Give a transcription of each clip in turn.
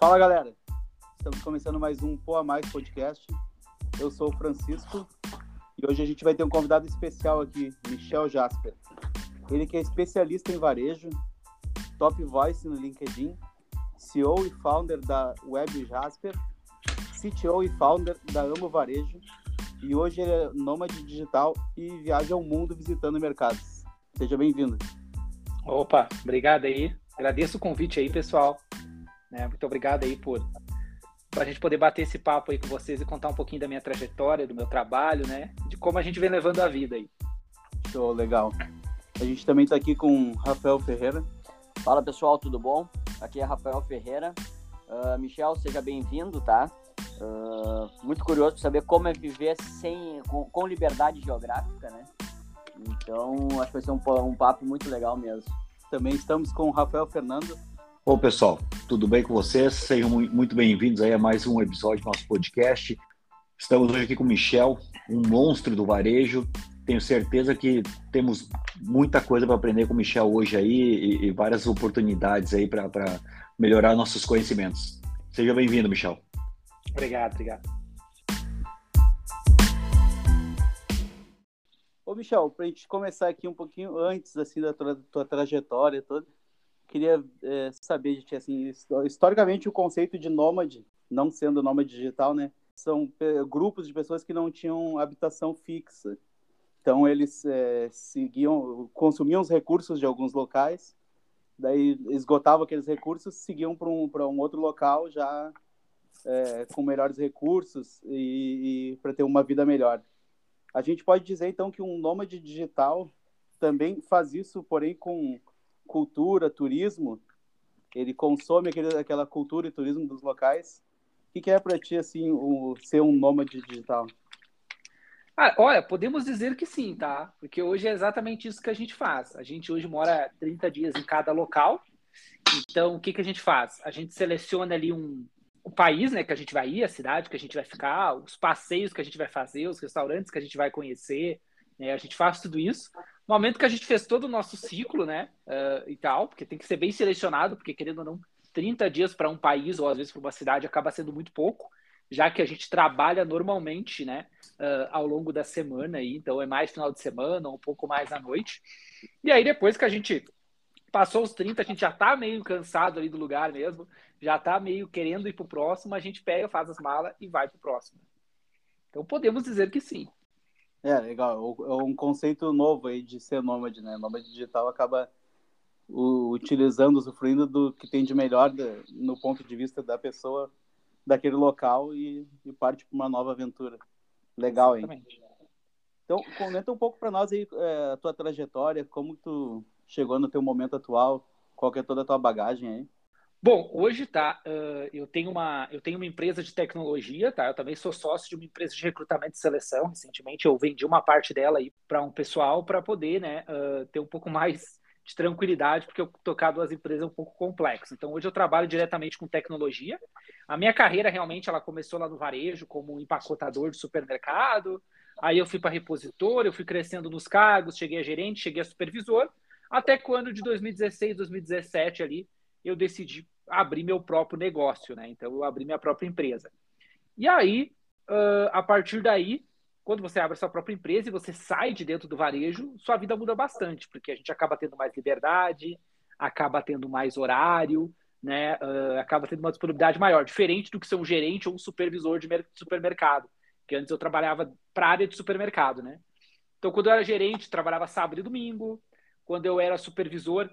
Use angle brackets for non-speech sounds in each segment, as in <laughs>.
Fala galera, estamos começando mais um Pô a Mais podcast. Eu sou o Francisco e hoje a gente vai ter um convidado especial aqui, Michel Jasper. Ele que é especialista em varejo, top voice no LinkedIn, CEO e founder da Web Jasper, CTO e founder da Amo Varejo e hoje ele é nômade digital e viaja ao mundo visitando mercados. Seja bem-vindo. Opa, obrigado aí. Agradeço o convite aí, pessoal. Né? Muito obrigado aí por para a gente poder bater esse papo aí com vocês e contar um pouquinho da minha trajetória, do meu trabalho, né? De como a gente vem levando a vida aí. Show, legal. A gente também está aqui com Rafael Ferreira. Fala pessoal, tudo bom? Aqui é Rafael Ferreira. Uh, Michel, seja bem-vindo, tá? Uh, muito curioso para saber como é viver sem, com, com, liberdade geográfica, né? Então, acho que vai ser um, um papo muito legal mesmo. Também estamos com o Rafael Fernando. Bom, pessoal, tudo bem com vocês? Sejam muito bem-vindos aí a mais um episódio do nosso podcast. Estamos hoje aqui com o Michel, um monstro do varejo. Tenho certeza que temos muita coisa para aprender com o Michel hoje aí e, e várias oportunidades aí para melhorar nossos conhecimentos. Seja bem-vindo, Michel. Obrigado, obrigado. Ô, Michel, para a gente começar aqui um pouquinho antes assim da tua, tua trajetória toda, queria é, saber de ti, assim, historicamente o conceito de nômade, não sendo nômade digital, né, são grupos de pessoas que não tinham habitação fixa. Então eles é, seguiam, consumiam os recursos de alguns locais, daí esgotavam aqueles recursos, seguiam para um, um outro local já é, com melhores recursos e, e para ter uma vida melhor. A gente pode dizer então que um nômade digital também faz isso, porém com cultura, turismo, ele consome aquele, aquela cultura e turismo dos locais. O que, é para ti assim o ser um nômade digital? Ah, olha, podemos dizer que sim, tá? Porque hoje é exatamente isso que a gente faz. A gente hoje mora 30 dias em cada local. Então, o que, que a gente faz? A gente seleciona ali um, o país né, que a gente vai ir, a cidade que a gente vai ficar, os passeios que a gente vai fazer, os restaurantes que a gente vai conhecer. Né? A gente faz tudo isso momento que a gente fez todo o nosso ciclo, né, uh, e tal, porque tem que ser bem selecionado, porque querendo ou não, 30 dias para um país ou às vezes para uma cidade acaba sendo muito pouco, já que a gente trabalha normalmente, né, uh, ao longo da semana, aí, então é mais final de semana, um pouco mais à noite. E aí depois que a gente passou os 30, a gente já está meio cansado ali do lugar mesmo, já está meio querendo ir para o próximo, a gente pega, faz as malas e vai para o próximo. Então podemos dizer que sim. É, legal. É um conceito novo aí de ser nômade, né? Nômade digital acaba utilizando, usufruindo do que tem de melhor no ponto de vista da pessoa daquele local e, e parte para uma nova aventura. Legal, hein? Exatamente. Então, comenta um pouco para nós aí é, a tua trajetória, como tu chegou no teu momento atual, qual que é toda a tua bagagem aí. Bom, hoje tá, uh, eu tenho uma eu tenho uma empresa de tecnologia, tá? Eu também sou sócio de uma empresa de recrutamento e seleção. Recentemente eu vendi uma parte dela aí para um pessoal para poder, né, uh, ter um pouco mais de tranquilidade, porque eu tocar duas empresas é um pouco complexo. Então hoje eu trabalho diretamente com tecnologia. A minha carreira realmente ela começou lá no varejo como empacotador de supermercado. Aí eu fui para repositor, eu fui crescendo nos cargos, cheguei a gerente, cheguei a supervisor, até quando de 2016, 2017 ali eu decidi abrir meu próprio negócio, né? Então eu abri minha própria empresa. E aí, uh, a partir daí, quando você abre sua própria empresa e você sai de dentro do varejo, sua vida muda bastante, porque a gente acaba tendo mais liberdade, acaba tendo mais horário, né? Uh, acaba tendo uma disponibilidade maior, diferente do que ser um gerente ou um supervisor de supermercado, que antes eu trabalhava para a área de supermercado, né? Então, quando eu era gerente, trabalhava sábado e domingo. Quando eu era supervisor,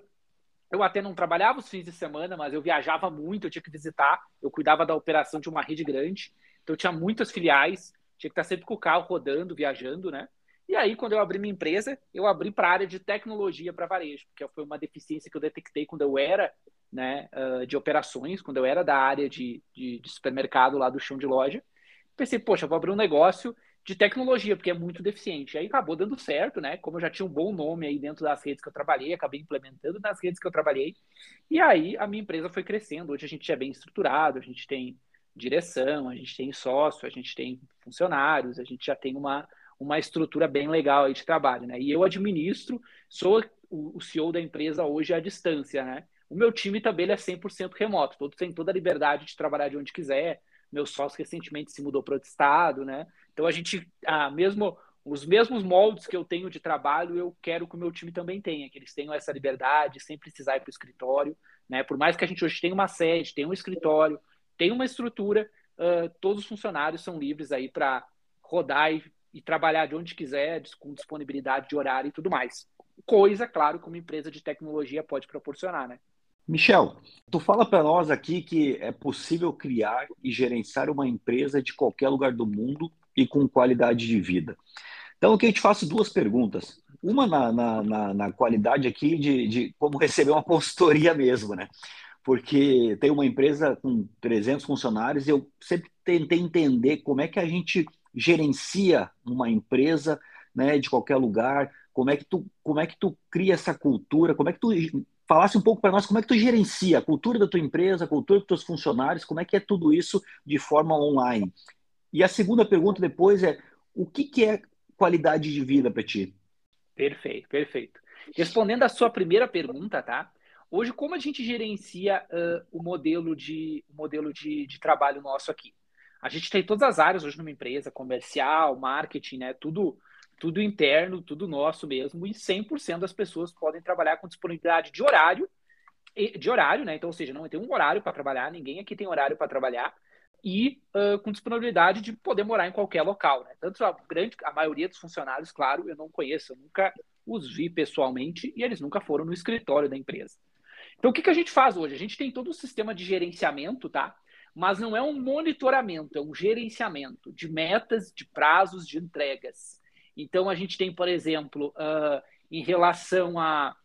eu até não trabalhava os fins de semana, mas eu viajava muito, eu tinha que visitar, eu cuidava da operação de uma rede grande, então eu tinha muitas filiais, tinha que estar sempre com o carro rodando, viajando, né? E aí, quando eu abri minha empresa, eu abri para a área de tecnologia para varejo, porque foi uma deficiência que eu detectei quando eu era né, de operações, quando eu era da área de, de, de supermercado lá do chão de loja. Pensei, poxa, vou abrir um negócio de tecnologia, porque é muito deficiente. Aí acabou dando certo, né? Como eu já tinha um bom nome aí dentro das redes que eu trabalhei, acabei implementando nas redes que eu trabalhei. E aí a minha empresa foi crescendo. Hoje a gente é bem estruturado, a gente tem direção, a gente tem sócio, a gente tem funcionários, a gente já tem uma, uma estrutura bem legal aí de trabalho, né? E eu administro, sou o CEO da empresa hoje à distância, né? o meu time também é 100% remoto, todos têm toda a liberdade de trabalhar de onde quiser. Meu sócio recentemente se mudou para outro estado, né? Então a gente, ah, mesmo os mesmos moldes que eu tenho de trabalho, eu quero que o meu time também tenha, que eles tenham essa liberdade, sem precisar ir para o escritório, né? Por mais que a gente hoje tenha uma sede, tenha um escritório, tenha uma estrutura, uh, todos os funcionários são livres aí para rodar e, e, trabalhar de onde quiser, com disponibilidade de horário e tudo mais. Coisa, claro, que uma empresa de tecnologia pode proporcionar, né? Michel, tu fala para nós aqui que é possível criar e gerenciar uma empresa de qualquer lugar do mundo e com qualidade de vida. Então, aqui eu te faço duas perguntas. Uma na, na, na, na qualidade aqui de, de como receber uma <laughs> consultoria mesmo, né? Porque tem uma empresa com 300 funcionários e eu sempre tentei entender como é que a gente gerencia uma empresa né, de qualquer lugar, como é que tu, como é que tu cria essa cultura, como é que tu falasse um pouco para nós como é que tu gerencia a cultura da tua empresa, a cultura dos teus funcionários, como é que é tudo isso de forma online. E a segunda pergunta depois é o que, que é qualidade de vida para ti? Perfeito, perfeito. Respondendo à sua primeira pergunta, tá? Hoje, como a gente gerencia uh, o modelo, de, modelo de, de trabalho nosso aqui? A gente tem todas as áreas hoje numa empresa, comercial, marketing, né? Tudo, tudo interno, tudo nosso mesmo, e 100% das pessoas podem trabalhar com disponibilidade de horário, de horário, né? Então, ou seja, não tem um horário para trabalhar, ninguém aqui tem horário para trabalhar, e uh, com disponibilidade de poder morar em qualquer local, né? Tanto a grande, a maioria dos funcionários, claro, eu não conheço, eu nunca os vi pessoalmente e eles nunca foram no escritório da empresa. Então, o que, que a gente faz hoje? A gente tem todo um sistema de gerenciamento, tá? Mas não é um monitoramento, é um gerenciamento de metas, de prazos, de entregas. Então, a gente tem, por exemplo, uh, em relação a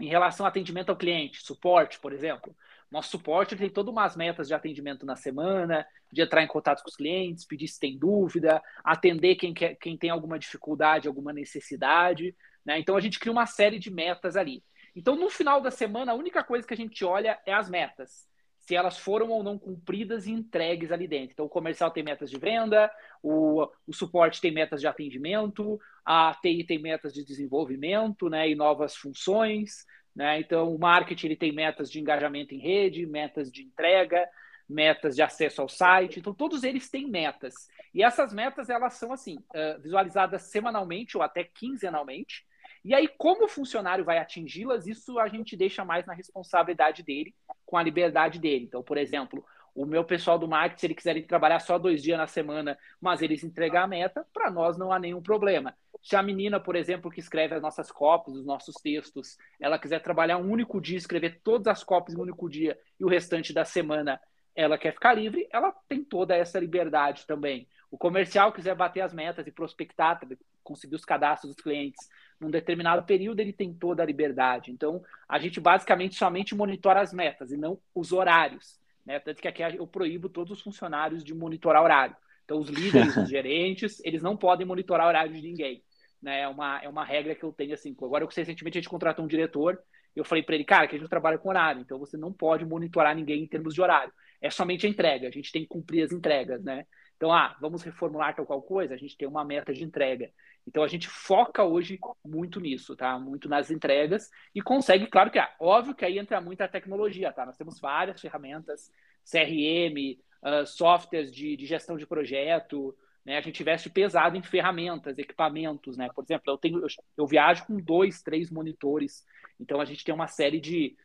em relação atendimento ao cliente, suporte, por exemplo. Nosso suporte tem todas umas metas de atendimento na semana, de entrar em contato com os clientes, pedir se tem dúvida, atender quem, quer, quem tem alguma dificuldade, alguma necessidade. Né? Então a gente cria uma série de metas ali. Então, no final da semana, a única coisa que a gente olha é as metas. Se elas foram ou não cumpridas e entregues ali dentro. Então, o comercial tem metas de venda, o, o suporte tem metas de atendimento, a TI tem metas de desenvolvimento né, e novas funções. Né? Então, o marketing ele tem metas de engajamento em rede, metas de entrega, metas de acesso ao site. Então, todos eles têm metas. E essas metas, elas são assim, visualizadas semanalmente ou até quinzenalmente. E aí, como o funcionário vai atingi-las, isso a gente deixa mais na responsabilidade dele, com a liberdade dele. Então, por exemplo, o meu pessoal do marketing, se ele quiser trabalhar só dois dias na semana, mas eles entregar a meta, para nós não há nenhum problema. Se a menina, por exemplo, que escreve as nossas cópias, os nossos textos, ela quiser trabalhar um único dia, escrever todas as cópias em um único dia e o restante da semana ela quer ficar livre, ela tem toda essa liberdade também. O comercial quiser bater as metas e prospectar, conseguir os cadastros dos clientes num determinado período, ele tem toda a liberdade. Então, a gente basicamente somente monitora as metas e não os horários. Né? Tanto que aqui eu proíbo todos os funcionários de monitorar horário. Então, os líderes, os <laughs> gerentes, eles não podem monitorar horário de ninguém. Né? É, uma, é uma regra que eu tenho assim. Agora, eu, recentemente, a gente contratou um diretor eu falei para ele, cara, que a gente trabalha com horário, então você não pode monitorar ninguém em termos de horário. É somente a entrega, a gente tem que cumprir as entregas, né? Então, ah, vamos reformular tal qual coisa, a gente tem uma meta de entrega. Então a gente foca hoje muito nisso, tá? Muito nas entregas e consegue, claro que é óbvio que aí entra muita tecnologia, tá? Nós temos várias ferramentas, CRM, uh, softwares de, de, gestão de projeto, né? A gente investe pesado em ferramentas, equipamentos, né? Por exemplo, eu tenho, eu, eu viajo com dois, três monitores, então a gente tem uma série de,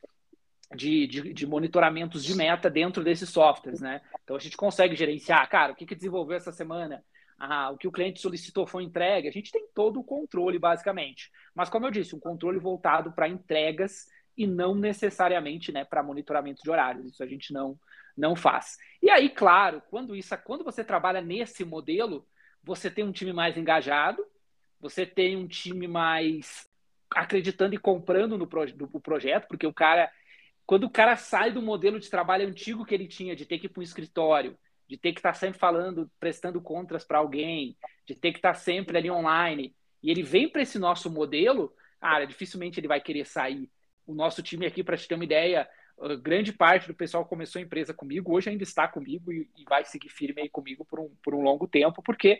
de, de, de, monitoramentos de meta dentro desses softwares, né? Então a gente consegue gerenciar, cara, o que, que desenvolveu essa semana? ah, o que o cliente solicitou foi entregue, a gente tem todo o controle, basicamente. Mas, como eu disse, um controle voltado para entregas e não necessariamente né, para monitoramento de horários. Isso a gente não, não faz. E aí, claro, quando, isso, quando você trabalha nesse modelo, você tem um time mais engajado, você tem um time mais acreditando e comprando no, proje no projeto, porque o cara, quando o cara sai do modelo de trabalho antigo que ele tinha, de ter que ir para um escritório, de ter que estar sempre falando, prestando contras para alguém, de ter que estar sempre ali online, e ele vem para esse nosso modelo, cara, dificilmente ele vai querer sair. O nosso time aqui, para te ter uma ideia, grande parte do pessoal começou a empresa comigo, hoje ainda está comigo e, e vai seguir firme aí comigo por um, por um longo tempo, porque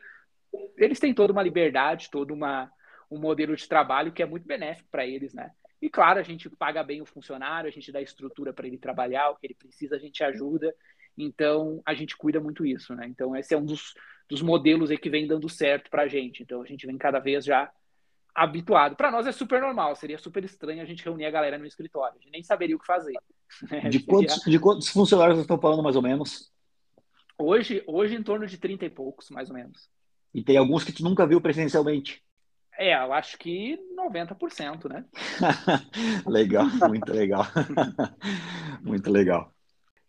eles têm toda uma liberdade, todo uma, um modelo de trabalho que é muito benéfico para eles, né? E claro, a gente paga bem o funcionário, a gente dá estrutura para ele trabalhar, o que ele precisa, a gente ajuda. Então, a gente cuida muito isso, né? Então, esse é um dos, dos modelos aí que vem dando certo para a gente. Então, a gente vem cada vez já habituado. Para nós é super normal, seria super estranho a gente reunir a galera no escritório. A gente nem saberia o que fazer. <laughs> Né? De quantos, de quantos funcionários estão falando, mais ou menos? Hoje, hoje, em torno de 30 e poucos, mais ou menos. E tem alguns que tu nunca viu presencialmente? É, eu acho que 90%, né? <laughs> legal, muito legal. <laughs> muito legal.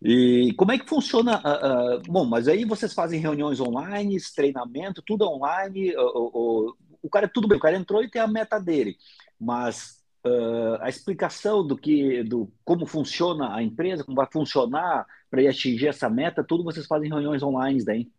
E como é que funciona? Uh, uh, bom, mas aí vocês fazem reuniões online, treinamento, tudo online. Uh, o cara, tudo bem, o cara entrou e tem a meta dele, mas a explicação do que, do como funciona a empresa, como vai funcionar para ir atingir essa meta, tudo vocês fazem reuniões online daí?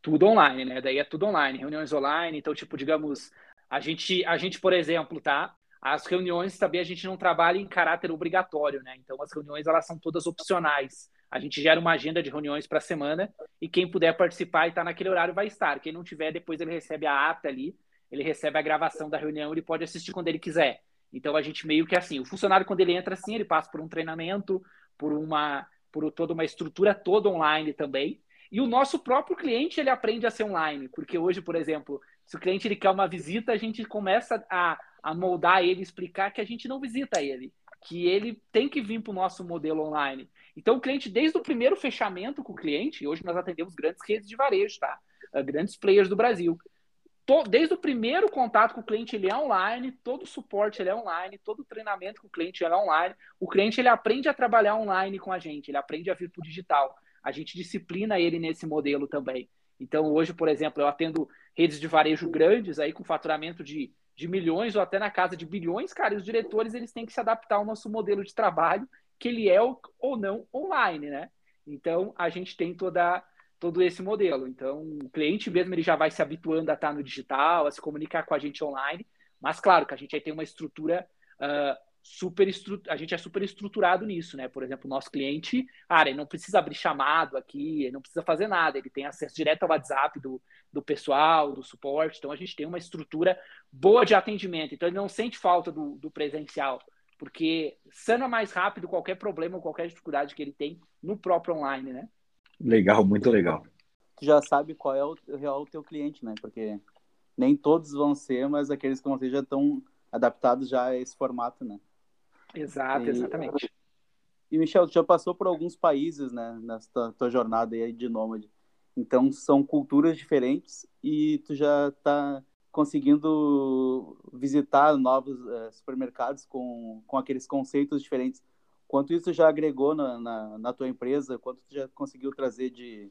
Tudo online, né? Daí é tudo online, reuniões online. Então, tipo, digamos, a gente, a gente, por exemplo, tá? As reuniões também a gente não trabalha em caráter obrigatório, né? Então as reuniões elas são todas opcionais. A gente gera uma agenda de reuniões para a semana e quem puder participar e estar tá naquele horário vai estar. Quem não tiver, depois ele recebe a ata ali, ele recebe a gravação da reunião, ele pode assistir quando ele quiser. Então a gente meio que assim, o funcionário quando ele entra assim, ele passa por um treinamento, por uma por toda uma estrutura toda online também. E o nosso próprio cliente ele aprende a ser online, porque hoje, por exemplo, se o cliente ele quer uma visita, a gente começa a, a moldar ele, explicar que a gente não visita ele, que ele tem que vir para o nosso modelo online. Então, o cliente, desde o primeiro fechamento com o cliente, hoje nós atendemos grandes redes de varejo, tá? Uh, grandes players do Brasil. desde o primeiro contato com o cliente, ele é online, todo o suporte ele é online, todo o treinamento com o cliente ele é online. O cliente ele aprende a trabalhar online com a gente, ele aprende a vir para o digital. A gente disciplina ele nesse modelo também. Então, hoje, por exemplo, eu atendo redes de varejo grandes, aí com faturamento de, de milhões ou até na casa de bilhões, cara, e os diretores eles têm que se adaptar ao nosso modelo de trabalho, que ele é ou não online, né? Então, a gente tem toda, todo esse modelo. Então, o cliente mesmo ele já vai se habituando a estar no digital, a se comunicar com a gente online, mas claro que a gente aí tem uma estrutura uh, super a gente é super estruturado nisso, né? Por exemplo, o nosso cliente, cara, ele não precisa abrir chamado aqui, ele não precisa fazer nada, ele tem acesso direto ao WhatsApp do, do pessoal, do suporte, então a gente tem uma estrutura boa de atendimento, então ele não sente falta do, do presencial, porque sana mais rápido qualquer problema ou qualquer dificuldade que ele tem no próprio online, né? Legal, muito legal. Tu já sabe qual é o real teu cliente, né? Porque nem todos vão ser, mas aqueles que vão ser já estão adaptados já a esse formato, né? Exato, e, exatamente. <laughs> E, Michel, tu já passou por alguns países, né, nessa tua jornada aí de nômade. Então, são culturas diferentes e tu já está conseguindo visitar novos uh, supermercados com, com aqueles conceitos diferentes. Quanto isso já agregou na, na, na tua empresa? Quanto tu já conseguiu trazer de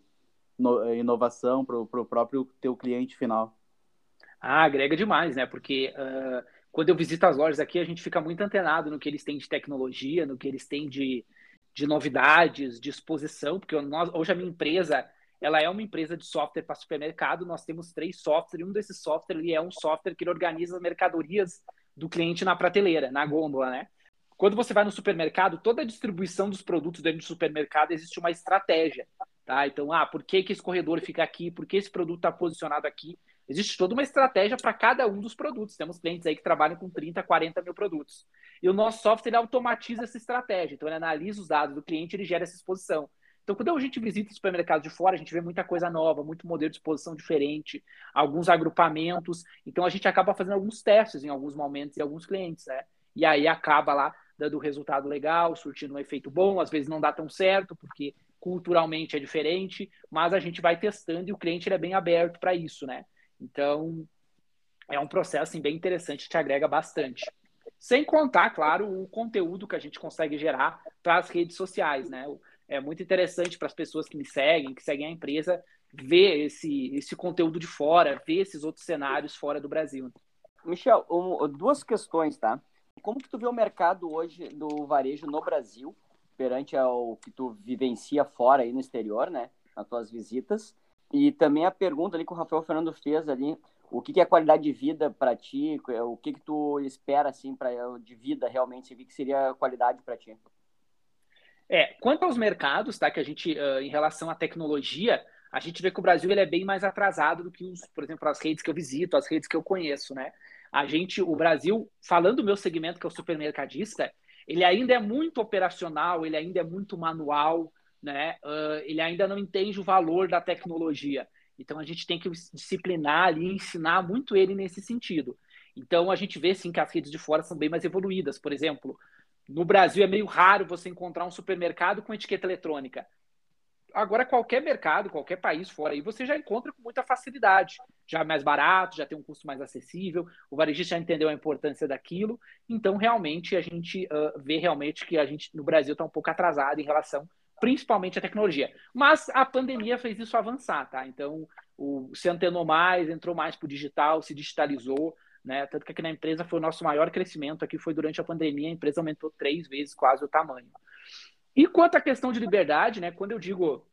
no, eh, inovação para o próprio teu cliente final? Ah, agrega demais, né? Porque uh, quando eu visito as lojas aqui, a gente fica muito antenado no que eles têm de tecnologia, no que eles têm de, de novidades, de exposição, porque nós, hoje a minha empresa ela é uma empresa de software para supermercado, nós temos três softwares, e um desses softwares é um software que organiza as mercadorias do cliente na prateleira, na gôndola, né? Quando você vai no supermercado, toda a distribuição dos produtos dentro do supermercado existe uma estratégia, tá? Então, ah, por que, que esse corredor fica aqui? Por que esse produto está posicionado aqui? Existe toda uma estratégia para cada um dos produtos. Temos clientes aí que trabalham com 30, 40 mil produtos. E o nosso software ele automatiza essa estratégia. Então, ele analisa os dados do cliente e ele gera essa exposição. Então, quando a gente visita os supermercados de fora, a gente vê muita coisa nova, muito modelo de exposição diferente, alguns agrupamentos. Então, a gente acaba fazendo alguns testes em alguns momentos e alguns clientes, né? E aí acaba lá dando resultado legal, surtindo um efeito bom. Às vezes não dá tão certo, porque culturalmente é diferente, mas a gente vai testando e o cliente ele é bem aberto para isso, né? Então, é um processo assim, bem interessante, te agrega bastante. Sem contar, claro, o conteúdo que a gente consegue gerar para as redes sociais, né? É muito interessante para as pessoas que me seguem, que seguem a empresa, ver esse, esse conteúdo de fora, ver esses outros cenários fora do Brasil. Michel, duas questões, tá? Como que tu vê o mercado hoje do varejo no Brasil, perante ao que tu vivencia fora aí no exterior, né? Nas tuas visitas. E também a pergunta ali que o Rafael Fernando fez ali, o que, que é qualidade de vida para ti? O que, que tu espera assim para de vida realmente? O que, que seria qualidade para ti? É, quanto aos mercados, tá? Que a gente, uh, em relação à tecnologia, a gente vê que o Brasil ele é bem mais atrasado do que os, por exemplo, as redes que eu visito, as redes que eu conheço, né? A gente, o Brasil, falando do meu segmento, que é o supermercadista, ele ainda é muito operacional, ele ainda é muito manual, né? Uh, ele ainda não entende o valor da tecnologia. Então a gente tem que disciplinar ali, ensinar muito ele nesse sentido. Então a gente vê sim que as redes de fora são bem mais evoluídas. Por exemplo, no Brasil é meio raro você encontrar um supermercado com etiqueta eletrônica. Agora, qualquer mercado, qualquer país fora aí, você já encontra com muita facilidade. Já é mais barato, já tem um custo mais acessível, o varejista já entendeu a importância daquilo. Então, realmente, a gente uh, vê realmente que a gente no Brasil está um pouco atrasado em relação, principalmente à tecnologia. Mas a pandemia fez isso avançar, tá? Então, o, se antenou mais, entrou mais para o digital, se digitalizou. Né? Tanto que aqui na empresa foi o nosso maior crescimento, aqui foi durante a pandemia, a empresa aumentou três vezes quase o tamanho. E quanto à questão de liberdade, né? Quando eu digo,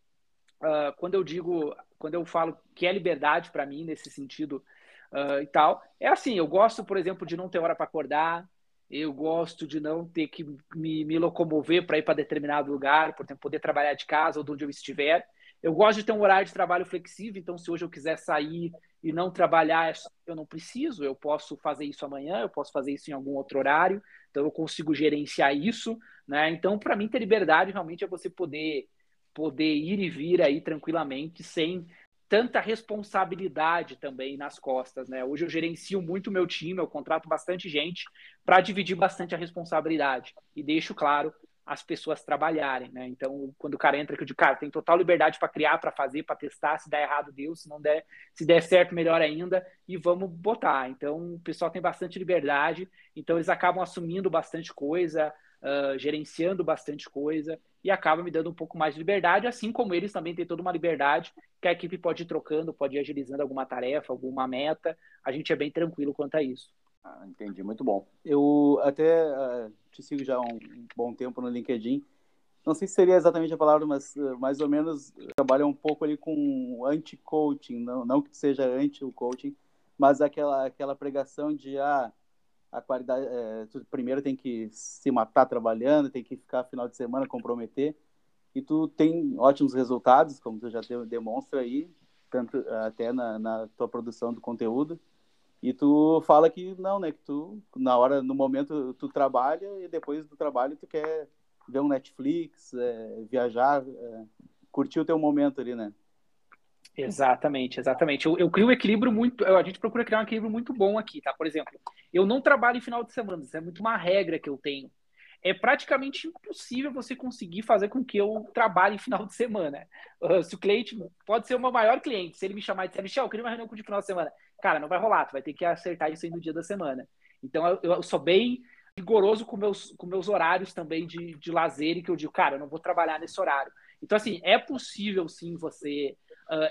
uh, quando eu digo, quando eu falo que é liberdade para mim nesse sentido uh, e tal, é assim, eu gosto, por exemplo, de não ter hora para acordar, eu gosto de não ter que me, me locomover para ir para determinado lugar, por exemplo, poder trabalhar de casa ou de onde eu estiver. Eu gosto de ter um horário de trabalho flexível, então se hoje eu quiser sair e não trabalhar, eu não preciso, eu posso fazer isso amanhã, eu posso fazer isso em algum outro horário, então eu consigo gerenciar isso, né? Então, para mim, ter liberdade realmente é você poder poder ir e vir aí tranquilamente, sem tanta responsabilidade também nas costas, né? Hoje eu gerencio muito meu time, eu contrato bastante gente para dividir bastante a responsabilidade e deixo claro as pessoas trabalharem, né? Então, quando o cara entra, eu digo, cara, tem total liberdade para criar, para fazer, para testar, se der errado, Deus, se não der, se der certo, melhor ainda, e vamos botar. Então, o pessoal tem bastante liberdade, então eles acabam assumindo bastante coisa, uh, gerenciando bastante coisa, e acaba me dando um pouco mais de liberdade, assim como eles também têm toda uma liberdade que a equipe pode ir trocando, pode ir agilizando alguma tarefa, alguma meta, a gente é bem tranquilo quanto a isso. Ah, entendi, muito bom. Eu até uh, te sigo já há um, bom tempo no LinkedIn. Não sei se seria exatamente a palavra, mas uh, mais ou menos trabalha um pouco ali com anti-coaching, não, não que seja anti coaching, mas aquela, aquela pregação de ah, a qualidade, é, tu primeiro tem que se matar trabalhando, tem que ficar final de semana comprometer, e tu tem ótimos resultados, como tu já demonstra aí, tanto até na, na tua produção do conteúdo. E tu fala que não, né? Que tu, na hora, no momento, tu trabalha e depois do trabalho tu quer ver um Netflix, é, viajar, é, curtir o teu momento ali, né? Exatamente, exatamente. Eu, eu, crio um equilíbrio muito. A gente procura criar um equilíbrio muito bom aqui, tá? Por exemplo, eu não trabalho em final de semana, isso é muito uma regra que eu tenho. É praticamente impossível você conseguir fazer com que eu trabalhe em final de semana. Uh, se o cliente pode ser o meu maior cliente, se ele me chamar e disser, Michel, eu queria uma reunião com de final de semana cara, não vai rolar, tu vai ter que acertar isso aí no dia da semana. Então eu, eu sou bem rigoroso com meus, com meus horários também de, de lazer e que eu digo, cara, eu não vou trabalhar nesse horário. Então, assim, é possível sim você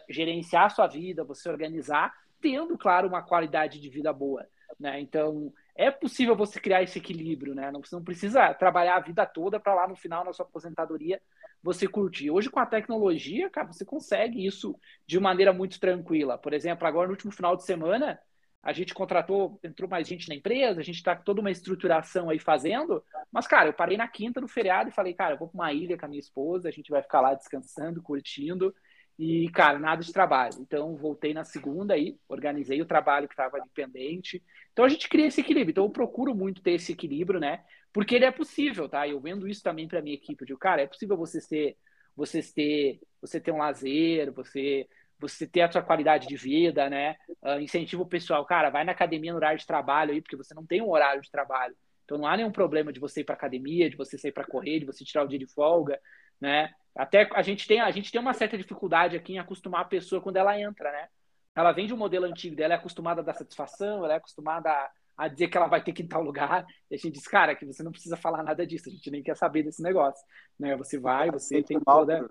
gerenciar a sua vida, você organizar, tendo, claro, uma qualidade de vida boa. Né? Então, é possível você criar esse equilíbrio, né? Não, não precisa trabalhar a vida toda para lá no final, na sua aposentadoria, você curtir. Hoje, com a tecnologia, cara, você consegue isso de maneira muito tranquila. Por exemplo, agora no último final de semana, a gente contratou, entrou mais gente na empresa, a gente está com toda uma estruturação aí fazendo, mas, cara, eu parei na quinta no feriado e falei, cara, eu vou para uma ilha com a minha esposa, a gente vai ficar lá descansando, curtindo, e, cara, nada de trabalho. Então, voltei na segunda aí, organizei o trabalho que estava dependente. Então, a gente cria esse equilíbrio. Então, eu procuro muito ter esse equilíbrio, né? Porque ele é possível, tá? Eu vendo isso também para minha equipe. Eu digo, cara, é possível você ter, você ter, você ter um lazer, você você ter a sua qualidade de vida, né? Uh, incentivo o pessoal, cara, vai na academia no horário de trabalho aí, porque você não tem um horário de trabalho. Então não há nenhum problema de você ir para academia, de você sair para correr, de você tirar o dia de folga, né? Até a gente tem a gente tem uma certa dificuldade aqui em acostumar a pessoa quando ela entra, né? Ela vem de um modelo antigo dela, é acostumada a dar satisfação, ela é acostumada a, a dizer que ela vai ter que ir em tal lugar. E a gente diz, cara, que você não precisa falar nada disso, a gente nem quer saber desse negócio. Né? Você vai, você tem toda.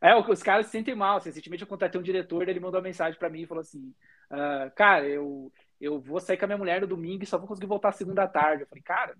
É, os caras se sentem mal. Recentemente eu contatei um diretor, ele mandou uma mensagem para mim e falou assim: uh, Cara, eu, eu vou sair com a minha mulher no domingo e só vou conseguir voltar segunda tarde. Eu falei, cara,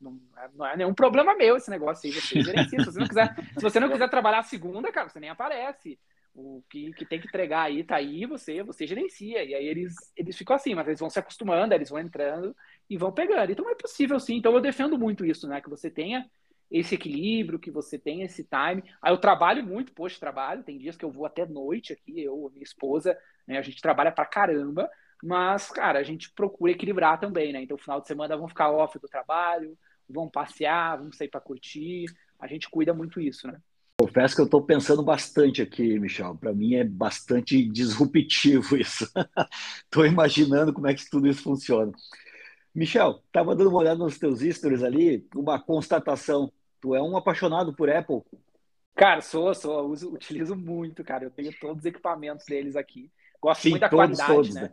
não, não é nenhum problema meu esse negócio aí. Você gerencia. Se você não quiser, se você não quiser trabalhar segunda, cara, você nem aparece. O que, que tem que entregar aí tá aí, você você gerencia. E aí eles, eles ficam assim, mas eles vão se acostumando, eles vão entrando e vão pegando. Então é possível sim. Então eu defendo muito isso, né? Que você tenha esse equilíbrio, que você tenha esse time. Aí eu trabalho muito, poxa, trabalho. Tem dias que eu vou até noite aqui, eu, minha esposa, né? A gente trabalha pra caramba Mas, cara, a gente procura equilibrar também, né? Então, final de semana vamos ficar off do trabalho, vamos passear, vamos sair para curtir. A gente cuida muito isso, né? Confesso que eu estou pensando bastante aqui, Michel. Para mim é bastante disruptivo <laughs> isso. Estou imaginando como é que tudo isso funciona. Michel, estava dando uma olhada nos teus stories ali, uma constatação. Tu é um apaixonado por Apple. Cara, sou, sou, uso, utilizo muito, cara. Eu tenho todos os equipamentos deles aqui. Gosto Sim, muito da todos, qualidade, todos, né? né?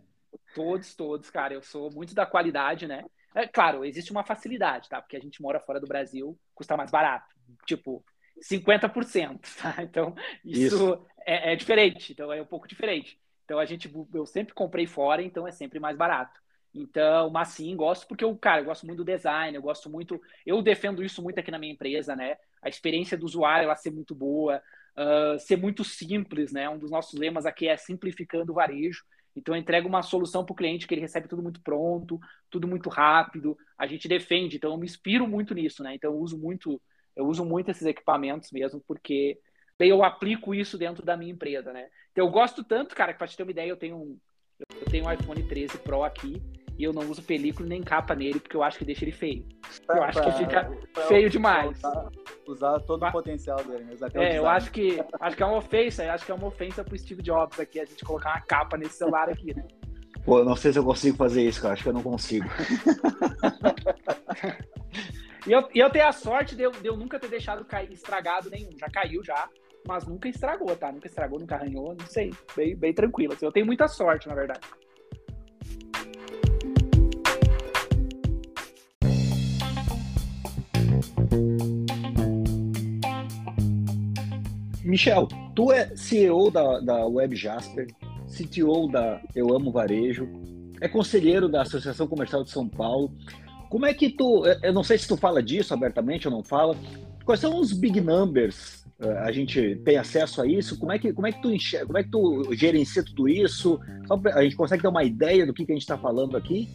Todos, todos, cara. Eu sou muito da qualidade, né? É, claro, existe uma facilidade, tá? Porque a gente mora fora do Brasil, custa mais barato. Tipo, 50%, <laughs> tá? Então, isso, isso. É, é, diferente. Então, é um pouco diferente. Então, a gente, eu sempre comprei fora, então é sempre mais barato. Então, mas sim, gosto porque eu, cara, eu gosto muito do design, eu gosto muito, eu defendo isso muito aqui na minha empresa, né? A experiência do usuário, ela ser muito boa, uh, ser muito simples, né? Um dos nossos lemas aqui é simplificando o varejo. Então, eu entrego uma solução para o cliente que ele recebe tudo muito pronto, tudo muito rápido. A gente defende, então eu me inspiro muito nisso, né? Então, eu uso muito, eu uso muito esses equipamentos mesmo, porque eu aplico isso dentro da minha empresa, né? Então, eu gosto tanto, cara, que para te ter uma ideia, eu tenho um, eu tenho um iPhone 13 Pro aqui e eu não uso película nem capa nele, porque eu acho que deixa ele feio. Eu acho que fica feio demais. Usar, usar todo o potencial dele, mesmo. É, eu acho que acho que é uma ofensa, acho que é uma ofensa pro Steve Jobs aqui, a gente colocar uma capa nesse celular aqui, né? Pô, eu não sei se eu consigo fazer isso, cara. Acho que eu não consigo. <laughs> e, eu, e eu tenho a sorte de eu, de eu nunca ter deixado cair, estragado nenhum. Já caiu já, mas nunca estragou, tá? Nunca estragou, nunca arranhou, não sei. Bem, bem tranquilo. Assim, eu tenho muita sorte, na verdade. Michel, tu é CEO da, da Web Jasper, CTO da Eu Amo Varejo, é conselheiro da Associação Comercial de São Paulo. Como é que tu, eu não sei se tu fala disso abertamente ou não fala, quais são os big numbers? Eh, a gente tem acesso a isso? Como é que, como é que tu enxerga, como é que tu gerencia tudo isso? A gente consegue ter uma ideia do que, que a gente está falando aqui?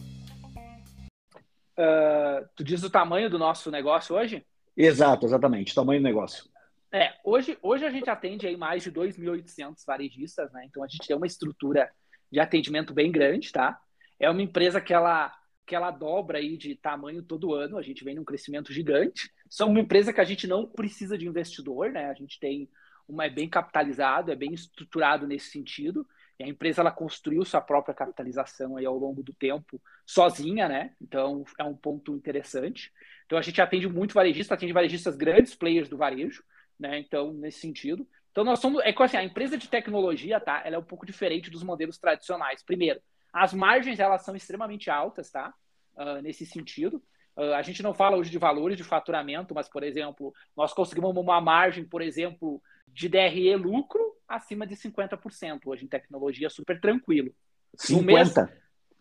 Uh, tu diz o tamanho do nosso negócio hoje? Exato, exatamente, tamanho do negócio. É, hoje, hoje a gente atende aí mais de 2.800 varejistas, né? Então a gente tem uma estrutura de atendimento bem grande, tá? É uma empresa que ela, que ela dobra aí de tamanho todo ano, a gente vem num crescimento gigante. São uma empresa que a gente não precisa de investidor, né? A gente tem uma é bem capitalizado, é bem estruturado nesse sentido. E a empresa ela construiu sua própria capitalização aí ao longo do tempo sozinha, né? Então é um ponto interessante. Então a gente atende muito varejista, atende varejistas grandes players do varejo né? Então, nesse sentido. Então, nós somos. É que assim, a empresa de tecnologia, tá? Ela é um pouco diferente dos modelos tradicionais. Primeiro, as margens elas são extremamente altas, tá? Uh, nesse sentido. Uh, a gente não fala hoje de valores de faturamento, mas, por exemplo, nós conseguimos uma margem, por exemplo, de DRE lucro acima de 50% hoje em tecnologia, super tranquilo. 50%? No mês,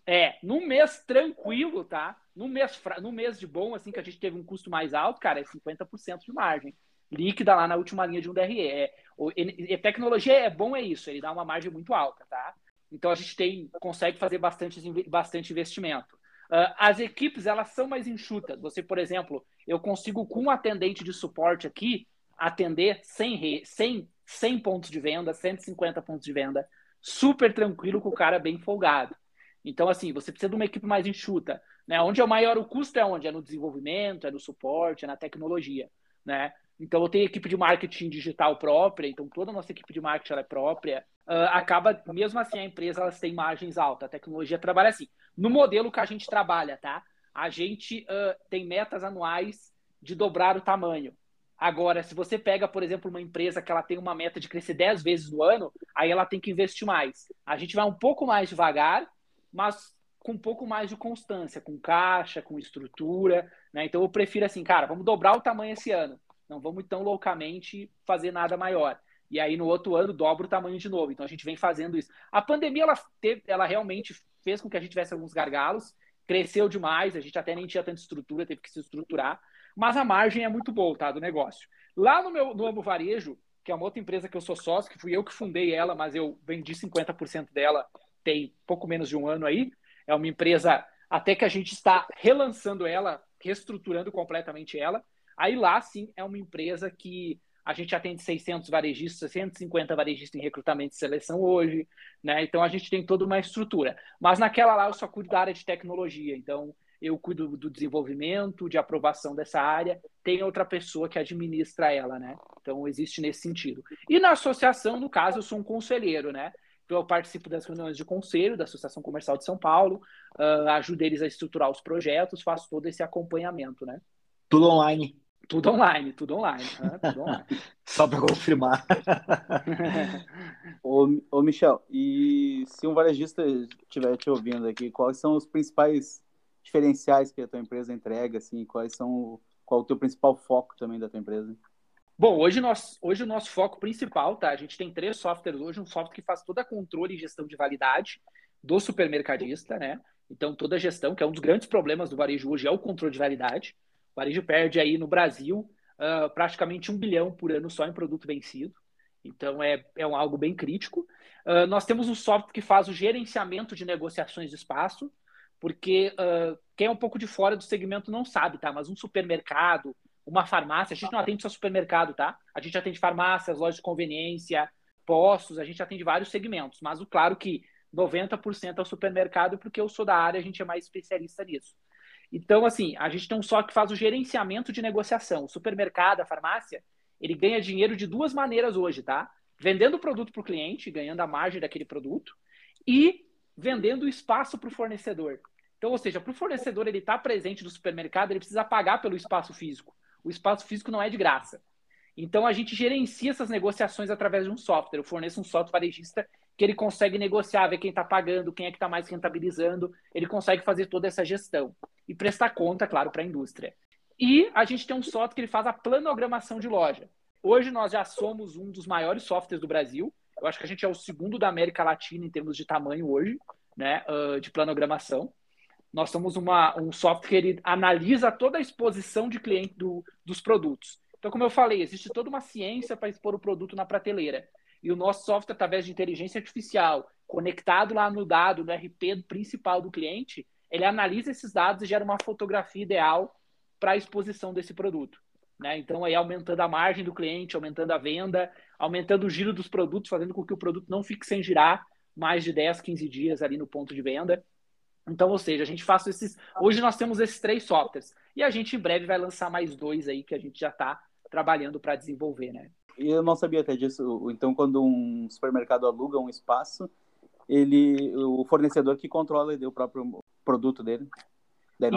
é, no mês tranquilo, tá? No mês, no mês de bom, assim, que a gente teve um custo mais alto, cara, é 50% de margem líquida lá na última linha de um DRE. É, e, tecnologia é bom, é isso, ele dá uma margem muito alta, tá? Então a gente tem, consegue fazer bastante, bastante investimento. Uh, as equipes, elas são mais enxutas. Você, por exemplo, eu consigo com um atendente de suporte aqui atender 100, 100, 100 pontos de venda, 150 pontos de venda, super tranquilo com o cara bem folgado. Então, assim, você precisa de uma equipe mais enxuta. Né? Onde é o maior o custo é onde? É no desenvolvimento, é no suporte, é na tecnologia. Né? Então, eu tenho equipe de marketing digital própria, então toda a nossa equipe de marketing é própria. Uh, acaba, mesmo assim, a empresa elas tem margens altas, a tecnologia trabalha assim. No modelo que a gente trabalha, tá? A gente uh, tem metas anuais de dobrar o tamanho. Agora, se você pega, por exemplo, uma empresa que ela tem uma meta de crescer 10 vezes no ano, aí ela tem que investir mais. A gente vai um pouco mais devagar, mas com um pouco mais de constância, com caixa, com estrutura. Né? Então, eu prefiro assim, cara, vamos dobrar o tamanho esse ano não vamos tão loucamente fazer nada maior. E aí no outro ano dobra o tamanho de novo. Então a gente vem fazendo isso. A pandemia ela, teve, ela realmente fez com que a gente tivesse alguns gargalos, cresceu demais, a gente até nem tinha tanta estrutura, teve que se estruturar, mas a margem é muito boa, tá, do negócio. Lá no meu no Varejo, que é uma outra empresa que eu sou sócio, que fui eu que fundei ela, mas eu vendi 50% dela tem pouco menos de um ano aí. É uma empresa até que a gente está relançando ela, reestruturando completamente ela. Aí lá sim é uma empresa que a gente atende 600 varejistas, 150 varejistas em recrutamento e seleção hoje, né? Então a gente tem toda uma estrutura. Mas naquela lá eu só cuido da área de tecnologia, então eu cuido do desenvolvimento, de aprovação dessa área, tem outra pessoa que administra ela, né? Então existe nesse sentido. E na associação, no caso, eu sou um conselheiro, né? Então eu participo das reuniões de conselho da Associação Comercial de São Paulo, uh, ajudo eles a estruturar os projetos, faço todo esse acompanhamento, né? Tudo online. Tudo online, tudo online. Né? Tudo online. <laughs> Só para confirmar. <laughs> ô, ô, Michel, e se um varejista estiver te ouvindo aqui, quais são os principais diferenciais que a tua empresa entrega, assim, quais são, qual é o teu principal foco também da tua empresa? Bom, hoje, nós, hoje o nosso foco principal, tá? A gente tem três softwares hoje, um software que faz toda a controle e gestão de validade do supermercadista, né? Então, toda a gestão, que é um dos grandes problemas do varejo hoje, é o controle de validade. Varejo perde aí no Brasil uh, praticamente um bilhão por ano só em produto vencido. Então, é, é um, algo bem crítico. Uh, nós temos um software que faz o gerenciamento de negociações de espaço porque uh, quem é um pouco de fora do segmento não sabe, tá? Mas um supermercado, uma farmácia, a gente não atende só supermercado, tá? A gente atende farmácias, lojas de conveniência, postos, a gente atende vários segmentos, mas o claro que 90% é o supermercado, porque eu sou da área, a gente é mais especialista nisso. Então, assim, a gente tem um só que faz o gerenciamento de negociação. O supermercado, a farmácia, ele ganha dinheiro de duas maneiras hoje, tá? Vendendo o produto para o cliente, ganhando a margem daquele produto, e vendendo espaço para o fornecedor. Então, ou seja, para o fornecedor ele estar tá presente no supermercado, ele precisa pagar pelo espaço físico. O espaço físico não é de graça. Então, a gente gerencia essas negociações através de um software. Eu forneço um software varejista que ele consegue negociar, ver quem está pagando, quem é que está mais rentabilizando. Ele consegue fazer toda essa gestão e prestar conta, claro, para a indústria. E a gente tem um software que ele faz a planogramação de loja. Hoje nós já somos um dos maiores softwares do Brasil. Eu acho que a gente é o segundo da América Latina em termos de tamanho hoje, né, de planogramação. Nós somos uma, um software que ele analisa toda a exposição de cliente do, dos produtos. Então, como eu falei, existe toda uma ciência para expor o produto na prateleira. E o nosso software, através de inteligência artificial, conectado lá no dado, no RP principal do cliente, ele analisa esses dados e gera uma fotografia ideal para a exposição desse produto. Né? Então, aí aumentando a margem do cliente, aumentando a venda, aumentando o giro dos produtos, fazendo com que o produto não fique sem girar mais de 10, 15 dias ali no ponto de venda. Então, ou seja, a gente faz esses. Hoje nós temos esses três softwares. E a gente em breve vai lançar mais dois aí que a gente já está trabalhando para desenvolver, né? E eu não sabia até disso. Então, quando um supermercado aluga um espaço, ele, o fornecedor que controla o próprio produto dele.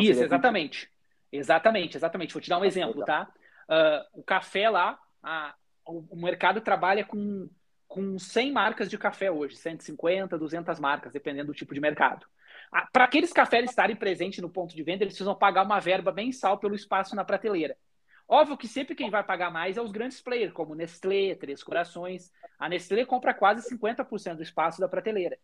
Isso, exatamente. Exatamente, exatamente. Vou te dar um exemplo, tá? Uh, o café lá, a, o, o mercado trabalha com, com 100 marcas de café hoje, 150, 200 marcas, dependendo do tipo de mercado. Para aqueles cafés estarem presentes no ponto de venda, eles precisam pagar uma verba mensal pelo espaço na prateleira. Óbvio que sempre quem vai pagar mais é os grandes players, como Nestlé, Três Corações. A Nestlé compra quase 50% do espaço da prateleira.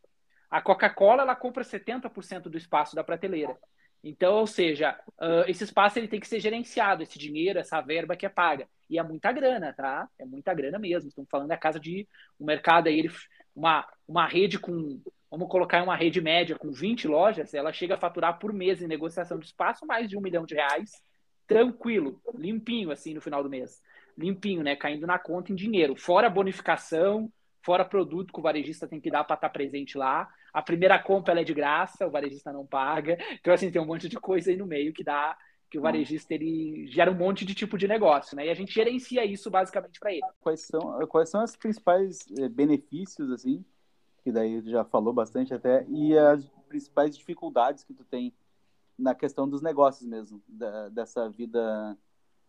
A Coca-Cola ela compra 70% do espaço da prateleira. Então, ou seja, uh, esse espaço ele tem que ser gerenciado, esse dinheiro, essa verba que é paga. E é muita grana, tá? É muita grana mesmo. Estamos falando da casa de um mercado aí, uma, uma rede com vamos colocar uma rede média com 20 lojas, ela chega a faturar por mês em negociação de espaço mais de um milhão de reais, tranquilo, limpinho assim no final do mês. Limpinho, né? Caindo na conta em dinheiro. Fora bonificação, fora produto que o varejista tem que dar para estar tá presente lá. A primeira compra é de graça, o varejista não paga. Então, assim, tem um monte de coisa aí no meio que dá que o varejista ele gera um monte de tipo de negócio, né? E a gente gerencia isso basicamente para ele. Quais são, quais são os principais eh, benefícios, assim, que daí já falou bastante até, e as principais dificuldades que tu tem na questão dos negócios mesmo, da, dessa vida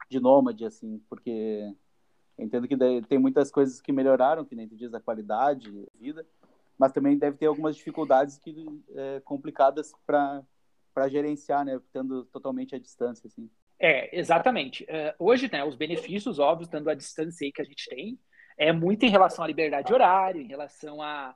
de nômade, assim, porque entendo que tem muitas coisas que melhoraram, que nem tu diz, a qualidade de vida, mas também deve ter algumas dificuldades que é, complicadas para para gerenciar, né, tendo totalmente a distância, assim. É, exatamente. Uh, hoje, né, os benefícios, óbvios, dando a distância aí que a gente tem, é muito em relação à liberdade de horário, em relação a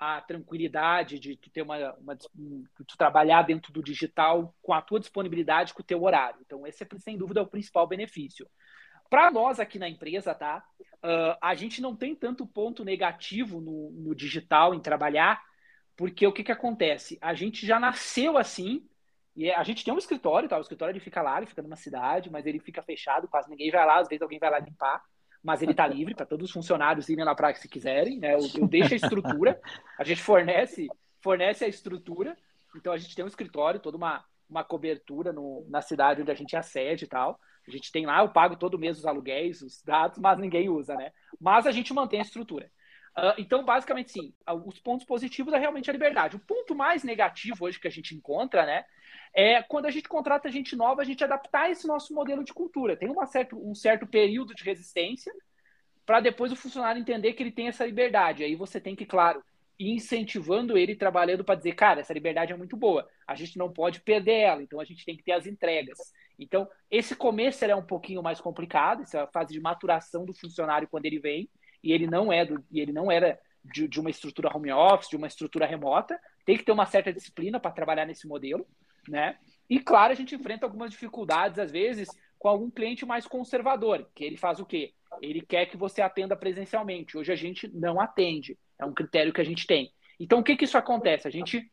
a tranquilidade de tu ter uma, uma tu trabalhar dentro do digital com a tua disponibilidade com o teu horário. Então esse é sem dúvida é o principal benefício. Para nós aqui na empresa, tá? Uh, a gente não tem tanto ponto negativo no, no digital em trabalhar, porque o que, que acontece? A gente já nasceu assim, e a gente tem um escritório, tá? O escritório ele fica lá, ele fica numa cidade, mas ele fica fechado, quase ninguém vai lá, às vezes alguém vai lá limpar. Mas ele está livre para todos os funcionários irem na praia se quiserem, né? Eu, eu deixo a estrutura, a gente fornece, fornece a estrutura, então a gente tem um escritório, toda uma, uma cobertura no, na cidade onde a gente é sede e tal. A gente tem lá, eu pago todo mês os aluguéis, os dados, mas ninguém usa, né? Mas a gente mantém a estrutura. Uh, então, basicamente, sim, os pontos positivos é realmente a liberdade. O ponto mais negativo hoje que a gente encontra, né, é quando a gente contrata gente nova, a gente adaptar esse nosso modelo de cultura. Tem uma certo, um certo período de resistência para depois o funcionário entender que ele tem essa liberdade. Aí você tem que, claro, ir incentivando ele, trabalhando para dizer, cara, essa liberdade é muito boa, a gente não pode perder ela, então a gente tem que ter as entregas. Então, esse começo é um pouquinho mais complicado, essa fase de maturação do funcionário quando ele vem, e ele não é do, e ele não era de, de uma estrutura home office, de uma estrutura remota, tem que ter uma certa disciplina para trabalhar nesse modelo né? E claro, a gente enfrenta algumas dificuldades às vezes com algum cliente mais conservador, que ele faz o quê? Ele quer que você atenda presencialmente. Hoje a gente não atende, é um critério que a gente tem. Então o que que isso acontece? A gente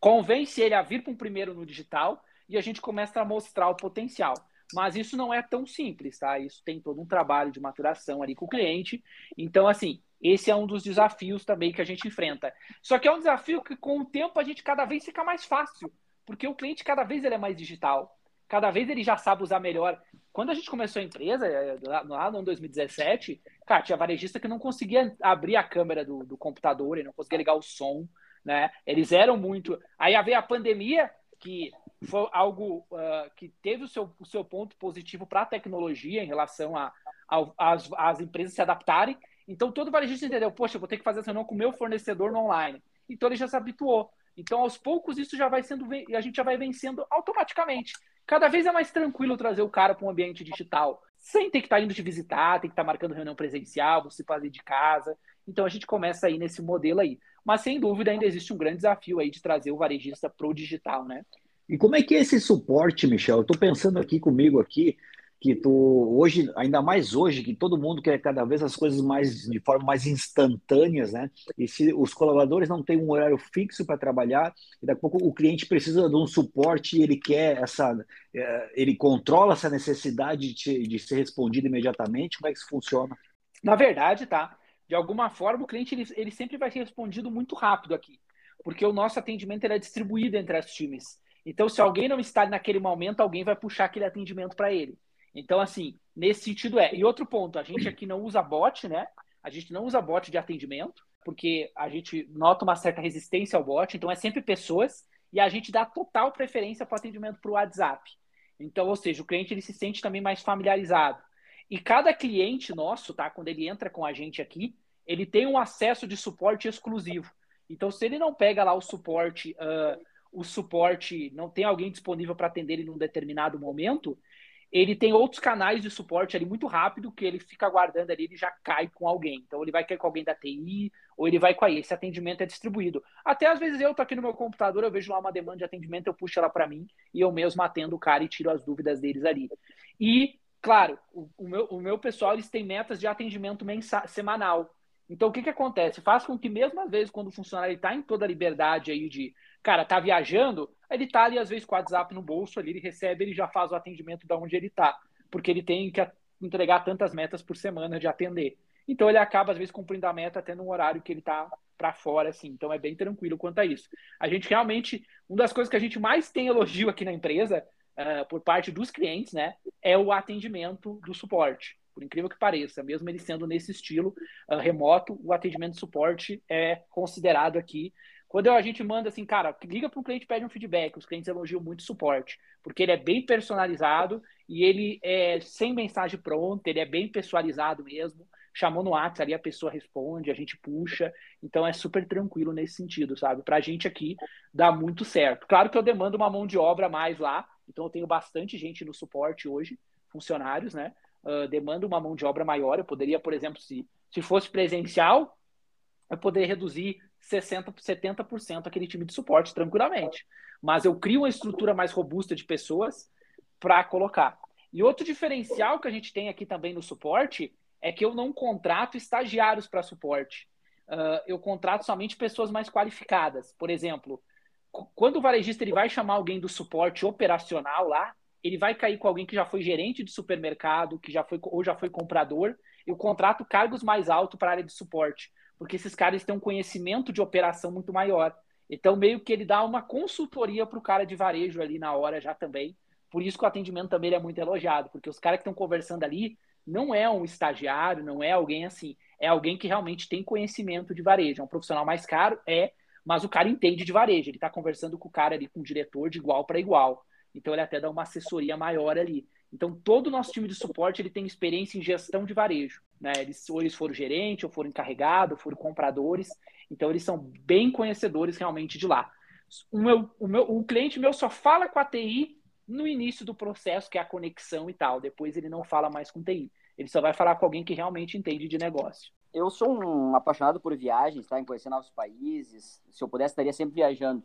convence ele a vir para um primeiro no digital e a gente começa a mostrar o potencial. Mas isso não é tão simples, tá? Isso tem todo um trabalho de maturação ali com o cliente. Então, assim, esse é um dos desafios também que a gente enfrenta. Só que é um desafio que, com o tempo, a gente cada vez fica mais fácil. Porque o cliente, cada vez, ele é mais digital. Cada vez ele já sabe usar melhor. Quando a gente começou a empresa, é, lá no 2017, cara, tinha varejista que não conseguia abrir a câmera do, do computador, ele não conseguia ligar o som, né? Eles eram muito. Aí veio a pandemia, que foi algo uh, que teve o seu, o seu ponto positivo para a tecnologia em relação a, as, as empresas se adaptarem. Então, todo varejista entendeu, poxa, eu vou ter que fazer reunião com o meu fornecedor no online. Então, ele já se habituou. Então, aos poucos, isso já vai sendo a gente já vai vencendo automaticamente. Cada vez é mais tranquilo trazer o cara para um ambiente digital, sem ter que estar tá indo te visitar, tem que estar tá marcando reunião presencial, você fazer de casa. Então a gente começa aí nesse modelo aí. Mas sem dúvida ainda existe um grande desafio aí de trazer o varejista para o digital, né? E como é que é esse suporte, Michel? Eu estou pensando aqui comigo aqui, que tu hoje, ainda mais hoje, que todo mundo quer cada vez as coisas mais de forma mais instantâneas, né? E se os colaboradores não têm um horário fixo para trabalhar, e daqui a pouco o cliente precisa de um suporte e ele quer essa, é, ele controla essa necessidade de, de ser respondido imediatamente, como é que isso funciona? Na verdade, tá? De alguma forma, o cliente ele, ele sempre vai ser respondido muito rápido aqui, porque o nosso atendimento é distribuído entre as times. Então, se alguém não está naquele momento, alguém vai puxar aquele atendimento para ele. Então, assim, nesse sentido é. E outro ponto, a gente aqui não usa bot, né? A gente não usa bot de atendimento, porque a gente nota uma certa resistência ao bot, então é sempre pessoas, e a gente dá total preferência para o atendimento para o WhatsApp. Então, ou seja, o cliente ele se sente também mais familiarizado. E cada cliente nosso, tá? Quando ele entra com a gente aqui, ele tem um acesso de suporte exclusivo. Então, se ele não pega lá o suporte, uh, o suporte, não tem alguém disponível para atender ele num determinado momento, ele tem outros canais de suporte ali muito rápido que ele fica aguardando ali, ele já cai com alguém. Então ele vai cair com alguém da TI ou ele vai com aí. Esse atendimento é distribuído. Até às vezes eu tô aqui no meu computador, eu vejo lá uma demanda de atendimento, eu puxo ela para mim e eu mesmo atendo o cara e tiro as dúvidas deles ali. E, claro, o, o meu, o meu pessoal eles têm metas de atendimento mensal, semanal. Então o que que acontece? Faz com que mesmo às vezes quando o funcionário está em toda a liberdade aí de cara, tá viajando, ele tá ali às vezes com o WhatsApp no bolso ali, ele recebe, ele já faz o atendimento da onde ele tá, porque ele tem que entregar tantas metas por semana de atender. Então ele acaba às vezes cumprindo a meta até no horário que ele tá para fora assim. Então é bem tranquilo quanto a isso. A gente realmente, uma das coisas que a gente mais tem elogio aqui na empresa, uh, por parte dos clientes, né, é o atendimento do suporte. Por incrível que pareça, mesmo ele sendo nesse estilo uh, remoto, o atendimento de suporte é considerado aqui quando a gente manda assim, cara, liga para um cliente pede um feedback, os clientes elogiam muito o suporte, porque ele é bem personalizado e ele é sem mensagem pronta, ele é bem pessoalizado mesmo. Chamou no WhatsApp ali, a pessoa responde, a gente puxa. Então é super tranquilo nesse sentido, sabe? Para a gente aqui dá muito certo. Claro que eu demando uma mão de obra mais lá, então eu tenho bastante gente no suporte hoje, funcionários, né? Uh, demanda uma mão de obra maior. Eu poderia, por exemplo, se, se fosse presencial, eu poderia reduzir 60%, 70% aquele time de suporte tranquilamente. Mas eu crio uma estrutura mais robusta de pessoas para colocar. E outro diferencial que a gente tem aqui também no suporte é que eu não contrato estagiários para suporte. Uh, eu contrato somente pessoas mais qualificadas. Por exemplo, quando o varejista ele vai chamar alguém do suporte operacional lá, ele vai cair com alguém que já foi gerente de supermercado, que já foi ou já foi comprador, eu contrato cargos mais altos para a área de suporte, porque esses caras têm um conhecimento de operação muito maior. Então, meio que ele dá uma consultoria para o cara de varejo ali na hora já também. Por isso que o atendimento também é muito elogiado, porque os caras que estão conversando ali não é um estagiário, não é alguém assim, é alguém que realmente tem conhecimento de varejo. É um profissional mais caro, é, mas o cara entende de varejo. Ele está conversando com o cara ali, com o diretor, de igual para igual. Então, ele até dá uma assessoria maior ali. Então, todo o nosso time de suporte ele tem experiência em gestão de varejo. Né? Eles, ou eles foram gerente, ou foram encarregado, ou foram compradores. Então, eles são bem conhecedores realmente de lá. O, meu, o, meu, o cliente meu só fala com a TI no início do processo, que é a conexão e tal. Depois ele não fala mais com TI. Ele só vai falar com alguém que realmente entende de negócio. Eu sou um apaixonado por viagens, tá? em conhecer novos países. Se eu pudesse, estaria sempre viajando.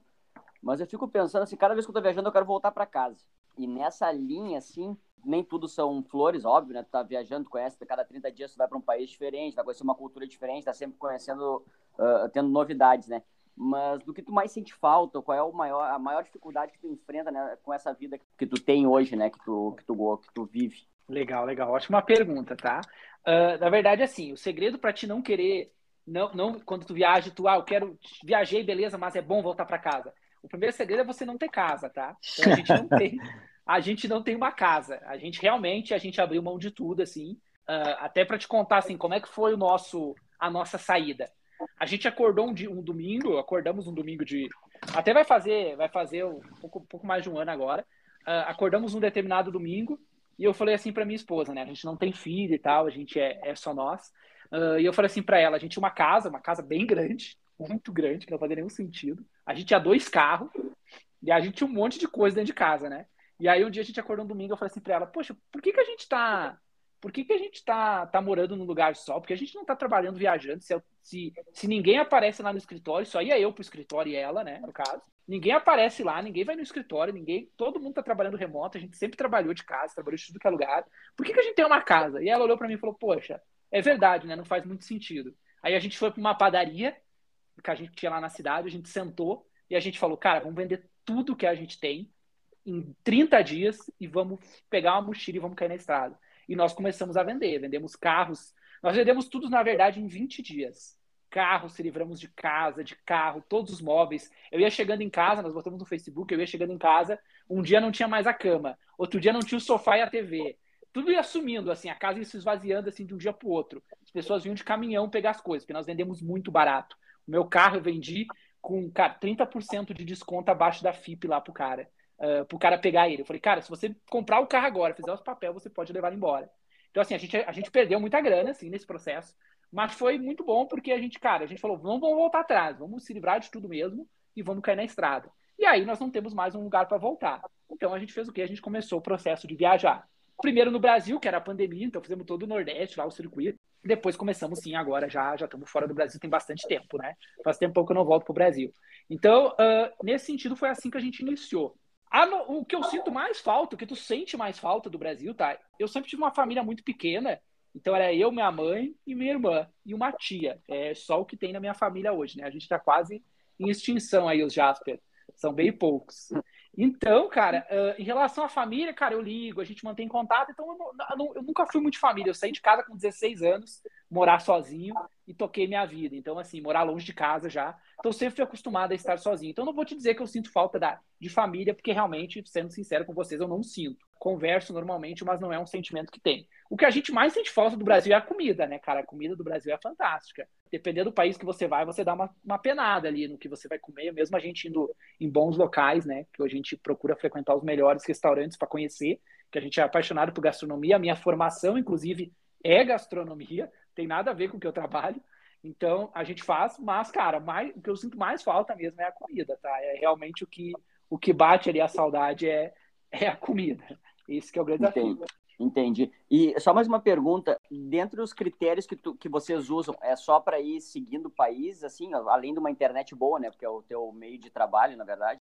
Mas eu fico pensando assim, cada vez que eu tô viajando, eu quero voltar para casa. E nessa linha, assim, nem tudo são flores, óbvio, né? Tu tá viajando, conhece, cada 30 dias tu vai para um país diferente, vai conhecer uma cultura diferente, tá sempre conhecendo, uh, tendo novidades, né? Mas do que tu mais sente falta, qual é o maior, a maior dificuldade que tu enfrenta né, com essa vida que tu tem hoje, né? Que tu, que tu, que tu vive? Legal, legal. Ótima pergunta, tá? Uh, na verdade, assim, o segredo para ti não querer, não, não, quando tu viaja, tu, ah, eu quero, viajei, beleza, mas é bom voltar para casa. O primeiro segredo é você não ter casa, tá? Então, a gente não <laughs> tem, a gente não tem uma casa. A gente realmente, a gente abriu mão de tudo, assim. Uh, até para te contar, assim, como é que foi o nosso, a nossa saída. A gente acordou um, dia, um domingo, acordamos um domingo de. Até vai fazer, vai fazer um pouco, um pouco mais de um ano agora. Uh, acordamos um determinado domingo e eu falei assim para minha esposa, né? A gente não tem filho e tal, a gente é, é só nós. Uh, e eu falei assim para ela: a gente tinha uma casa, uma casa bem grande, muito grande, que não fazia nenhum sentido. A gente tinha dois carros e a gente tinha um monte de coisa dentro de casa, né? E aí um dia a gente acordou um domingo, eu falei assim para ela: poxa, por que, que a gente tá por que, que a gente tá, tá morando num lugar só? Porque a gente não tá trabalhando viajando. Se, se, se ninguém aparece lá no escritório, só ia eu pro escritório e ela, né, no caso. Ninguém aparece lá, ninguém vai no escritório, ninguém. Todo mundo tá trabalhando remoto, a gente sempre trabalhou de casa, trabalhou de tudo que é lugar. Por que, que a gente tem uma casa? E ela olhou para mim e falou: Poxa, é verdade, né? Não faz muito sentido. Aí a gente foi para uma padaria que a gente tinha lá na cidade, a gente sentou e a gente falou: Cara, vamos vender tudo que a gente tem em 30 dias e vamos pegar uma mochila e vamos cair na estrada e nós começamos a vender. Vendemos carros. Nós vendemos tudo, na verdade, em 20 dias. Carros, se livramos de casa, de carro, todos os móveis. Eu ia chegando em casa, nós botamos no Facebook, eu ia chegando em casa, um dia não tinha mais a cama, outro dia não tinha o sofá e a TV. Tudo ia sumindo, assim, a casa ia se esvaziando assim de um dia para o outro. As pessoas vinham de caminhão pegar as coisas, porque nós vendemos muito barato. O meu carro eu vendi com cara, 30% de desconto abaixo da FIP lá pro cara uh, pro cara pegar ele. Eu falei, cara, se você comprar o carro agora, fizer os papéis, você pode levar embora. Então, assim, a gente, a gente perdeu muita grana, assim, nesse processo, mas foi muito bom porque a gente, cara, a gente falou, vamos voltar atrás, vamos se livrar de tudo mesmo e vamos cair na estrada. E aí nós não temos mais um lugar para voltar. Então a gente fez o quê? A gente começou o processo de viajar. Primeiro no Brasil, que era a pandemia, então fizemos todo o Nordeste, lá o circuito. Depois começamos sim, agora já já estamos fora do Brasil tem bastante tempo, né? Faz tempo que eu não volto para o Brasil. Então, uh, nesse sentido, foi assim que a gente iniciou. O que eu sinto mais falta, o que tu sente mais falta do Brasil, tá? Eu sempre tive uma família muito pequena, então era eu, minha mãe e minha irmã e uma tia. É só o que tem na minha família hoje, né? A gente está quase em extinção aí, os Jasper. São bem poucos. Então, cara, uh, em relação à família, cara, eu ligo, a gente mantém contato. Então, eu, eu, nunca fui muito família. Eu saí de casa com 16 anos, morar sozinho e toquei minha vida. Então, assim, morar longe de casa já. Então, sempre fui acostumado a estar sozinho. Então, não vou te dizer que eu sinto falta da, de família, porque realmente, sendo sincero com vocês, eu não sinto. Converso normalmente, mas não é um sentimento que tem. O que a gente mais sente falta do Brasil é a comida, né, cara? A comida do Brasil é fantástica. Dependendo do país que você vai, você dá uma, uma penada ali no que você vai comer, mesmo a gente indo em bons locais, né? Que a gente procura frequentar os melhores restaurantes para conhecer, que a gente é apaixonado por gastronomia. A minha formação, inclusive, é gastronomia, tem nada a ver com o que eu trabalho. Então, a gente faz, mas, cara, mais, o que eu sinto mais falta mesmo é a comida, tá? É realmente o que, o que bate ali a saudade é, é a comida. Esse que é o grande desafio. Entendi. E só mais uma pergunta, dentro dos critérios que, tu, que vocês usam, é só para ir seguindo o país, assim, além de uma internet boa, né, porque é o teu meio de trabalho, na verdade,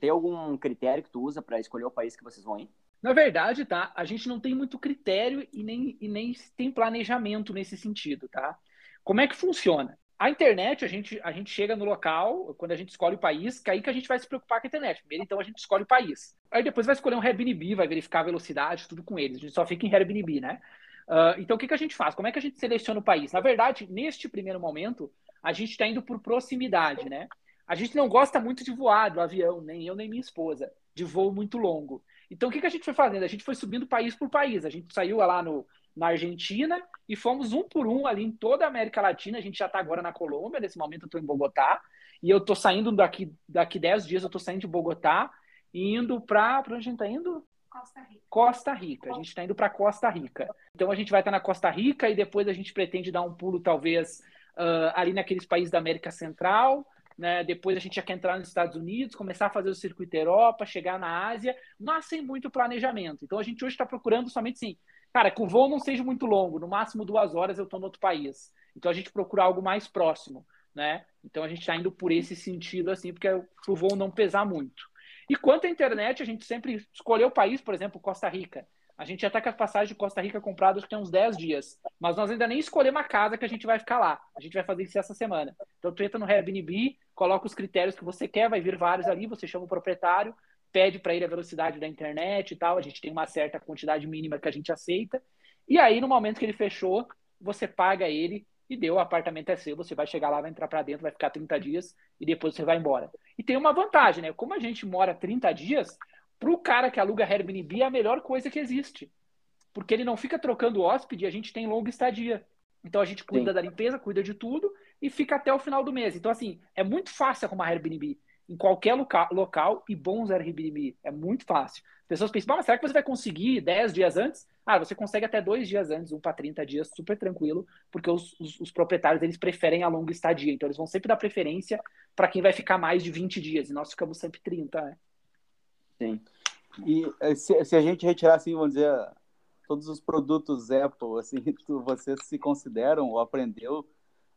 tem algum critério que tu usa para escolher o país que vocês vão ir? Na verdade, tá, a gente não tem muito critério e nem, e nem tem planejamento nesse sentido, tá? Como é que funciona? A internet, a gente, a gente chega no local, quando a gente escolhe o país, que é aí que a gente vai se preocupar com a internet. Primeiro, então, a gente escolhe o país. Aí depois vai escolher um Airbnb, vai verificar a velocidade, tudo com eles. A gente só fica em Airbnb, né? Uh, então, o que, que a gente faz? Como é que a gente seleciona o país? Na verdade, neste primeiro momento, a gente está indo por proximidade, né? A gente não gosta muito de voar do avião, nem eu, nem minha esposa, de voo muito longo. Então, o que, que a gente foi fazendo? A gente foi subindo país por país. A gente saiu lá no, na Argentina e fomos um por um ali em toda a América Latina. A gente já está agora na Colômbia, nesse momento eu estou em Bogotá. E eu estou saindo daqui, daqui 10 dias, eu estou saindo de Bogotá e indo para. Para onde a gente está indo? Costa Rica. Costa Rica. A gente está indo para Costa Rica. Então a gente vai estar tá na Costa Rica e depois a gente pretende dar um pulo, talvez, uh, ali naqueles países da América Central. Né? Depois a gente já quer entrar nos Estados Unidos, começar a fazer o circuito Europa, chegar na Ásia, mas sem muito planejamento. Então a gente hoje está procurando somente sim Cara, que o voo não seja muito longo, no máximo duas horas eu estou no outro país. Então a gente procura algo mais próximo, né? Então a gente está indo por esse sentido, assim, porque o voo não pesar muito. E quanto à internet, a gente sempre escolheu o país, por exemplo, Costa Rica. A gente já está com a passagem de Costa Rica comprada acho que tem uns 10 dias. Mas nós ainda nem escolhemos a casa que a gente vai ficar lá. A gente vai fazer isso essa semana. Então tu entra no Airbnb, coloca os critérios que você quer, vai vir vários ali, você chama o proprietário, pede para ele a velocidade da internet e tal. A gente tem uma certa quantidade mínima que a gente aceita. E aí, no momento que ele fechou, você paga ele e deu, o apartamento é seu, você vai chegar lá, vai entrar para dentro, vai ficar 30 dias e depois você vai embora. E tem uma vantagem, né? Como a gente mora 30 dias, para o cara que aluga Airbnb é a melhor coisa que existe. Porque ele não fica trocando hóspede, a gente tem longa estadia. Então a gente cuida Sim. da limpeza, cuida de tudo e fica até o final do mês. Então, assim, é muito fácil arrumar Airbnb em qualquer local, local e bons Airbnb. É muito fácil. As pessoas pensam, mas será que você vai conseguir 10 dias antes? Ah, você consegue até dois dias antes, um para 30 dias, super tranquilo, porque os, os, os, proprietários eles preferem a longa estadia. Então, eles vão sempre dar preferência para quem vai ficar mais de 20 dias. E nós ficamos sempre 30, né? Sim. E eh, se, se a gente retirar, assim, vamos dizer, todos os produtos Apple, assim, <laughs> tu, vocês se consideram ou aprendeu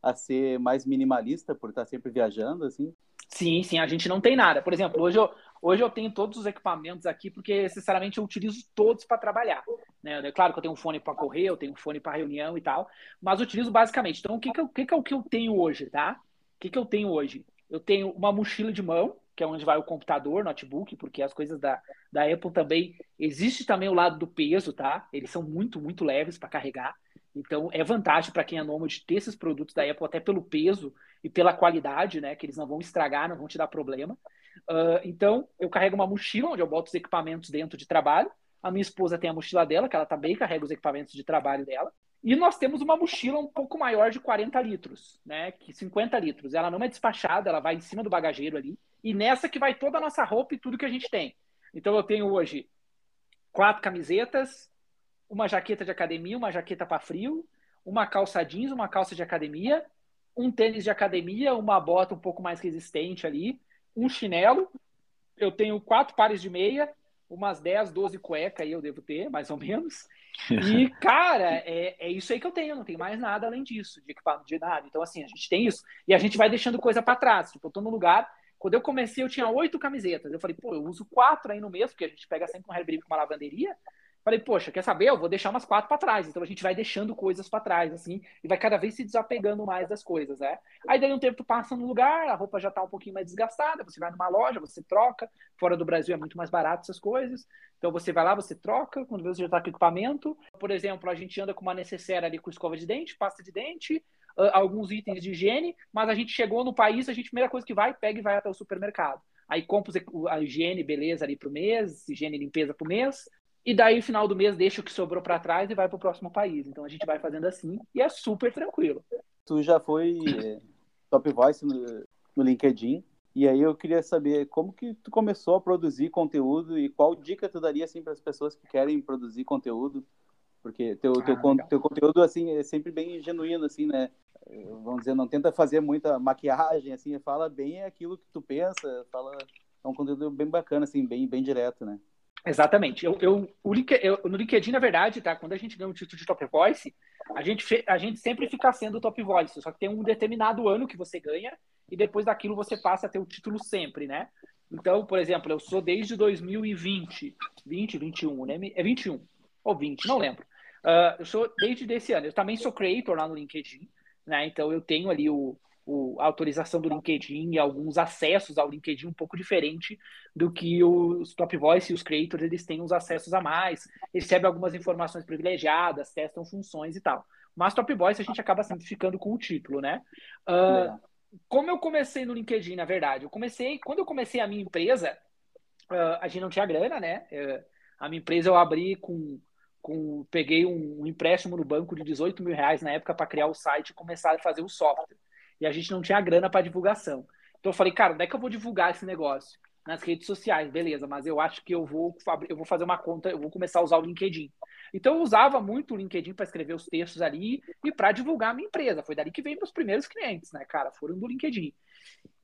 a ser mais minimalista por estar sempre viajando, assim? Sim, sim, a gente não tem nada. Por exemplo, hoje eu, hoje eu tenho todos os equipamentos aqui porque, sinceramente, eu utilizo todos para trabalhar. Né? É claro que eu tenho um fone para correr, eu tenho um fone para reunião e tal, mas utilizo basicamente. Então, o que, que, eu, que, que é o que eu tenho hoje, tá? O que, que eu tenho hoje? Eu tenho uma mochila de mão, que é onde vai o computador, notebook, porque as coisas da, da Apple também. Existe também o lado do peso, tá? Eles são muito, muito leves para carregar. Então, é vantagem para quem é nômade ter esses produtos da Apple, até pelo peso e pela qualidade, né? Que eles não vão estragar, não vão te dar problema. Uh, então, eu carrego uma mochila onde eu boto os equipamentos dentro de trabalho. A minha esposa tem a mochila dela, que ela também carrega os equipamentos de trabalho dela. E nós temos uma mochila um pouco maior de 40 litros, né? Que 50 litros. Ela não é despachada, ela vai em cima do bagageiro ali. E nessa que vai toda a nossa roupa e tudo que a gente tem. Então eu tenho hoje quatro camisetas, uma jaqueta de academia, uma jaqueta para frio, uma calça jeans, uma calça de academia, um tênis de academia, uma bota um pouco mais resistente ali, um chinelo. Eu tenho quatro pares de meia, umas 10, 12 cuecas aí eu devo ter, mais ou menos. E, <laughs> cara, é, é isso aí que eu tenho, não tem mais nada além disso, de equipamento de nada. Então, assim, a gente tem isso e a gente vai deixando coisa para trás. Tipo, eu tô num lugar. Quando eu comecei, eu tinha oito camisetas. Eu falei, pô, eu uso quatro aí no mês, porque a gente pega sempre um Hairbreak com uma lavanderia. Falei, poxa, quer saber? Eu vou deixar umas quatro para trás. Então a gente vai deixando coisas para trás, assim, e vai cada vez se desapegando mais das coisas, né? Aí daí um tempo passa no lugar, a roupa já tá um pouquinho mais desgastada, você vai numa loja, você troca. Fora do Brasil é muito mais barato essas coisas. Então você vai lá, você troca, quando você já tá com equipamento. Por exemplo, a gente anda com uma necessaire ali com escova de dente, pasta de dente, uh, alguns itens de higiene, mas a gente chegou no país, a gente, primeira coisa que vai, pega e vai até o supermercado. Aí compra a higiene, beleza, ali pro mês, higiene e limpeza pro mês, e daí, no final do mês, deixa o que sobrou para trás e vai para o próximo país. Então a gente vai fazendo assim e é super tranquilo. Tu já foi é, top voice no, no LinkedIn. E aí eu queria saber como que tu começou a produzir conteúdo e qual dica tu daria assim para as pessoas que querem produzir conteúdo, porque teu, teu, ah, teu conteúdo assim é sempre bem genuíno assim, né? Vamos dizer, não tenta fazer muita maquiagem assim, fala bem aquilo que tu pensa, fala é um conteúdo bem bacana assim, bem bem direto, né? Exatamente. Eu, eu, o eu, no LinkedIn, na verdade, tá? Quando a gente ganha o título de Top Voice, a gente, a gente sempre fica sendo Top Voice, só que tem um determinado ano que você ganha e depois daquilo você passa a ter o título sempre, né? Então, por exemplo, eu sou desde 2020, 20, 21, né? É 21 ou 20, não lembro. Uh, eu sou desde desse ano. Eu também sou creator lá no LinkedIn, né? Então eu tenho ali o, o, a autorização do LinkedIn e alguns acessos ao LinkedIn um pouco diferente do que os Top Voice e os Creators, eles têm uns acessos a mais, recebem algumas informações privilegiadas, testam funções e tal. Mas Top Voice a gente acaba sempre ficando com o título, né? Uh, como eu comecei no LinkedIn, na verdade? Eu comecei, quando eu comecei a minha empresa, uh, a gente não tinha grana, né? Uh, a minha empresa eu abri com, com peguei um, um empréstimo no banco de 18 mil reais na época para criar o site e começar a fazer o software. E a gente não tinha grana para divulgação. Então eu falei, cara, onde é que eu vou divulgar esse negócio? Nas redes sociais, beleza, mas eu acho que eu vou, eu vou fazer uma conta, eu vou começar a usar o LinkedIn. Então eu usava muito o LinkedIn para escrever os textos ali e para divulgar a minha empresa. Foi dali que veio meus primeiros clientes, né, cara? Foram do LinkedIn.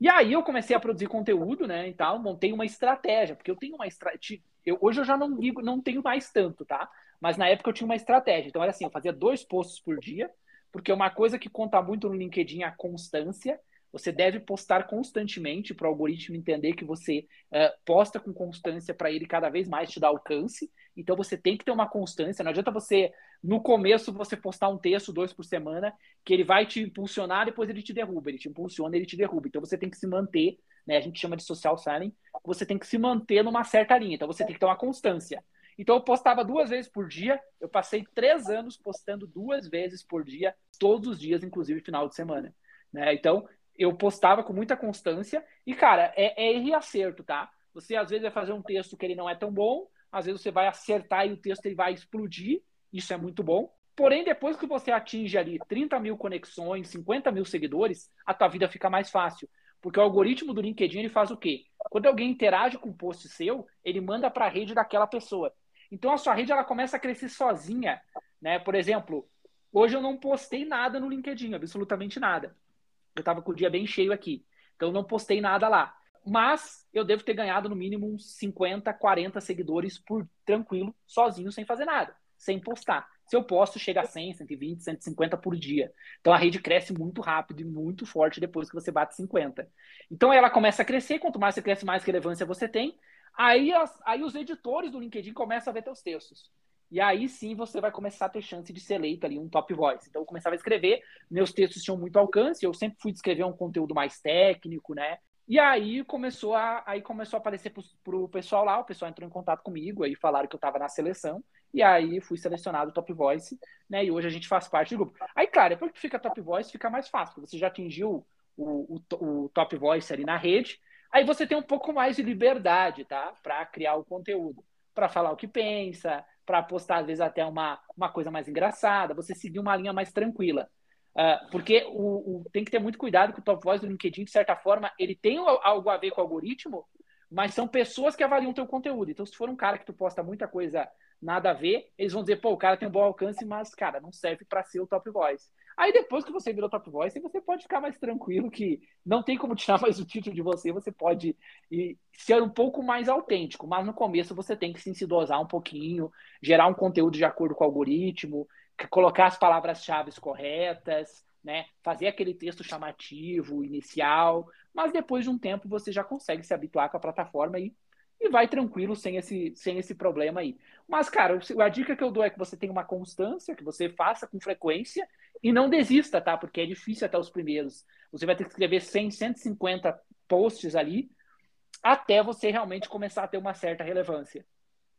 E aí eu comecei a produzir conteúdo, né, e tal, montei uma estratégia, porque eu tenho uma estratégia. Hoje eu já não digo, não tenho mais tanto, tá? Mas na época eu tinha uma estratégia. Então era assim, eu fazia dois posts por dia, porque uma coisa que conta muito no LinkedIn é a constância. Você deve postar constantemente para o algoritmo entender que você uh, posta com constância para ele cada vez mais te dar alcance. Então você tem que ter uma constância. Não adianta você, no começo, você postar um texto, dois por semana, que ele vai te impulsionar, depois ele te derruba. Ele te impulsiona, ele te derruba. Então você tem que se manter, né? A gente chama de social selling. Você tem que se manter numa certa linha. Então você tem que ter uma constância. Então eu postava duas vezes por dia. Eu passei três anos postando duas vezes por dia, todos os dias, inclusive final de semana. Né? Então eu postava com muita constância e, cara, é, é erro e acerto, tá? Você às vezes vai fazer um texto que ele não é tão bom, às vezes você vai acertar e o texto ele vai explodir, isso é muito bom. Porém, depois que você atinge ali 30 mil conexões, 50 mil seguidores, a tua vida fica mais fácil. Porque o algoritmo do LinkedIn ele faz o quê? Quando alguém interage com um post seu, ele manda para a rede daquela pessoa. Então a sua rede ela começa a crescer sozinha. Né? Por exemplo, hoje eu não postei nada no LinkedIn, absolutamente nada. Eu estava com o dia bem cheio aqui. Então não postei nada lá. Mas eu devo ter ganhado no mínimo uns 50, 40 seguidores por tranquilo, sozinho, sem fazer nada, sem postar. Se eu posto, chega a 100, 120, 150 por dia. Então a rede cresce muito rápido e muito forte depois que você bate 50. Então ela começa a crescer, quanto mais você cresce, mais relevância você tem. Aí, as, aí os editores do LinkedIn começam a ver teus textos. E aí sim você vai começar a ter chance de ser eleito ali um top voice. Então eu começava a escrever, meus textos tinham muito alcance, eu sempre fui escrever um conteúdo mais técnico, né? E aí começou a, aí começou a aparecer para o pessoal lá, o pessoal entrou em contato comigo, aí falaram que eu estava na seleção, e aí fui selecionado top voice, né? E hoje a gente faz parte do grupo. Aí, claro, depois que fica top voice, fica mais fácil, você já atingiu o, o, o top voice ali na rede, aí você tem um pouco mais de liberdade, tá? Para criar o conteúdo, para falar o que pensa, para postar, às vezes, até uma, uma coisa mais engraçada, você seguir uma linha mais tranquila. Uh, porque o, o, tem que ter muito cuidado com o Top Voice do LinkedIn, de certa forma, ele tem algo a ver com o algoritmo, mas são pessoas que avaliam o teu conteúdo. Então, se for um cara que tu posta muita coisa nada a ver, eles vão dizer, pô, o cara tem um bom alcance, mas, cara, não serve para ser o Top Voice. Aí depois que você virou Top Voice, você pode ficar mais tranquilo que não tem como tirar <laughs> mais o título de você, você pode ser um pouco mais autêntico, mas no começo você tem que se dosar um pouquinho, gerar um conteúdo de acordo com o algoritmo, colocar as palavras-chave corretas, né? fazer aquele texto chamativo, inicial, mas depois de um tempo você já consegue se habituar com a plataforma e, e vai tranquilo sem esse, sem esse problema aí. Mas, cara, a dica que eu dou é que você tenha uma constância, que você faça com frequência e não desista, tá? Porque é difícil até os primeiros. Você vai ter que escrever 100, 150 posts ali até você realmente começar a ter uma certa relevância.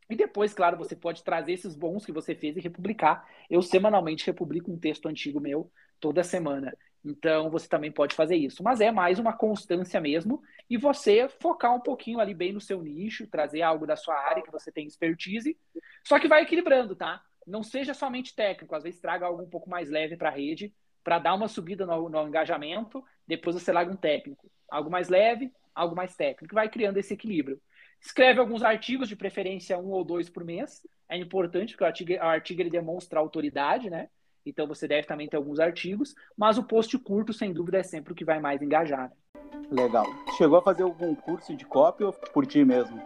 E depois, claro, você pode trazer esses bons que você fez e republicar. Eu semanalmente republico um texto antigo meu toda semana. Então você também pode fazer isso. Mas é mais uma constância mesmo. E você focar um pouquinho ali bem no seu nicho, trazer algo da sua área que você tem expertise. Só que vai equilibrando, tá? não seja somente técnico, às vezes traga algo um pouco mais leve para a rede, para dar uma subida no, no, engajamento, depois você larga um técnico. Algo mais leve, algo mais técnico, vai criando esse equilíbrio. Escreve alguns artigos, de preferência um ou dois por mês. É importante, porque o artigo, o artigo ele demonstra autoridade, né? Então você deve também ter alguns artigos, mas o post curto, sem dúvida, é sempre o que vai mais engajar. Né? Legal. Chegou a fazer algum curso de copy ou por ti mesmo?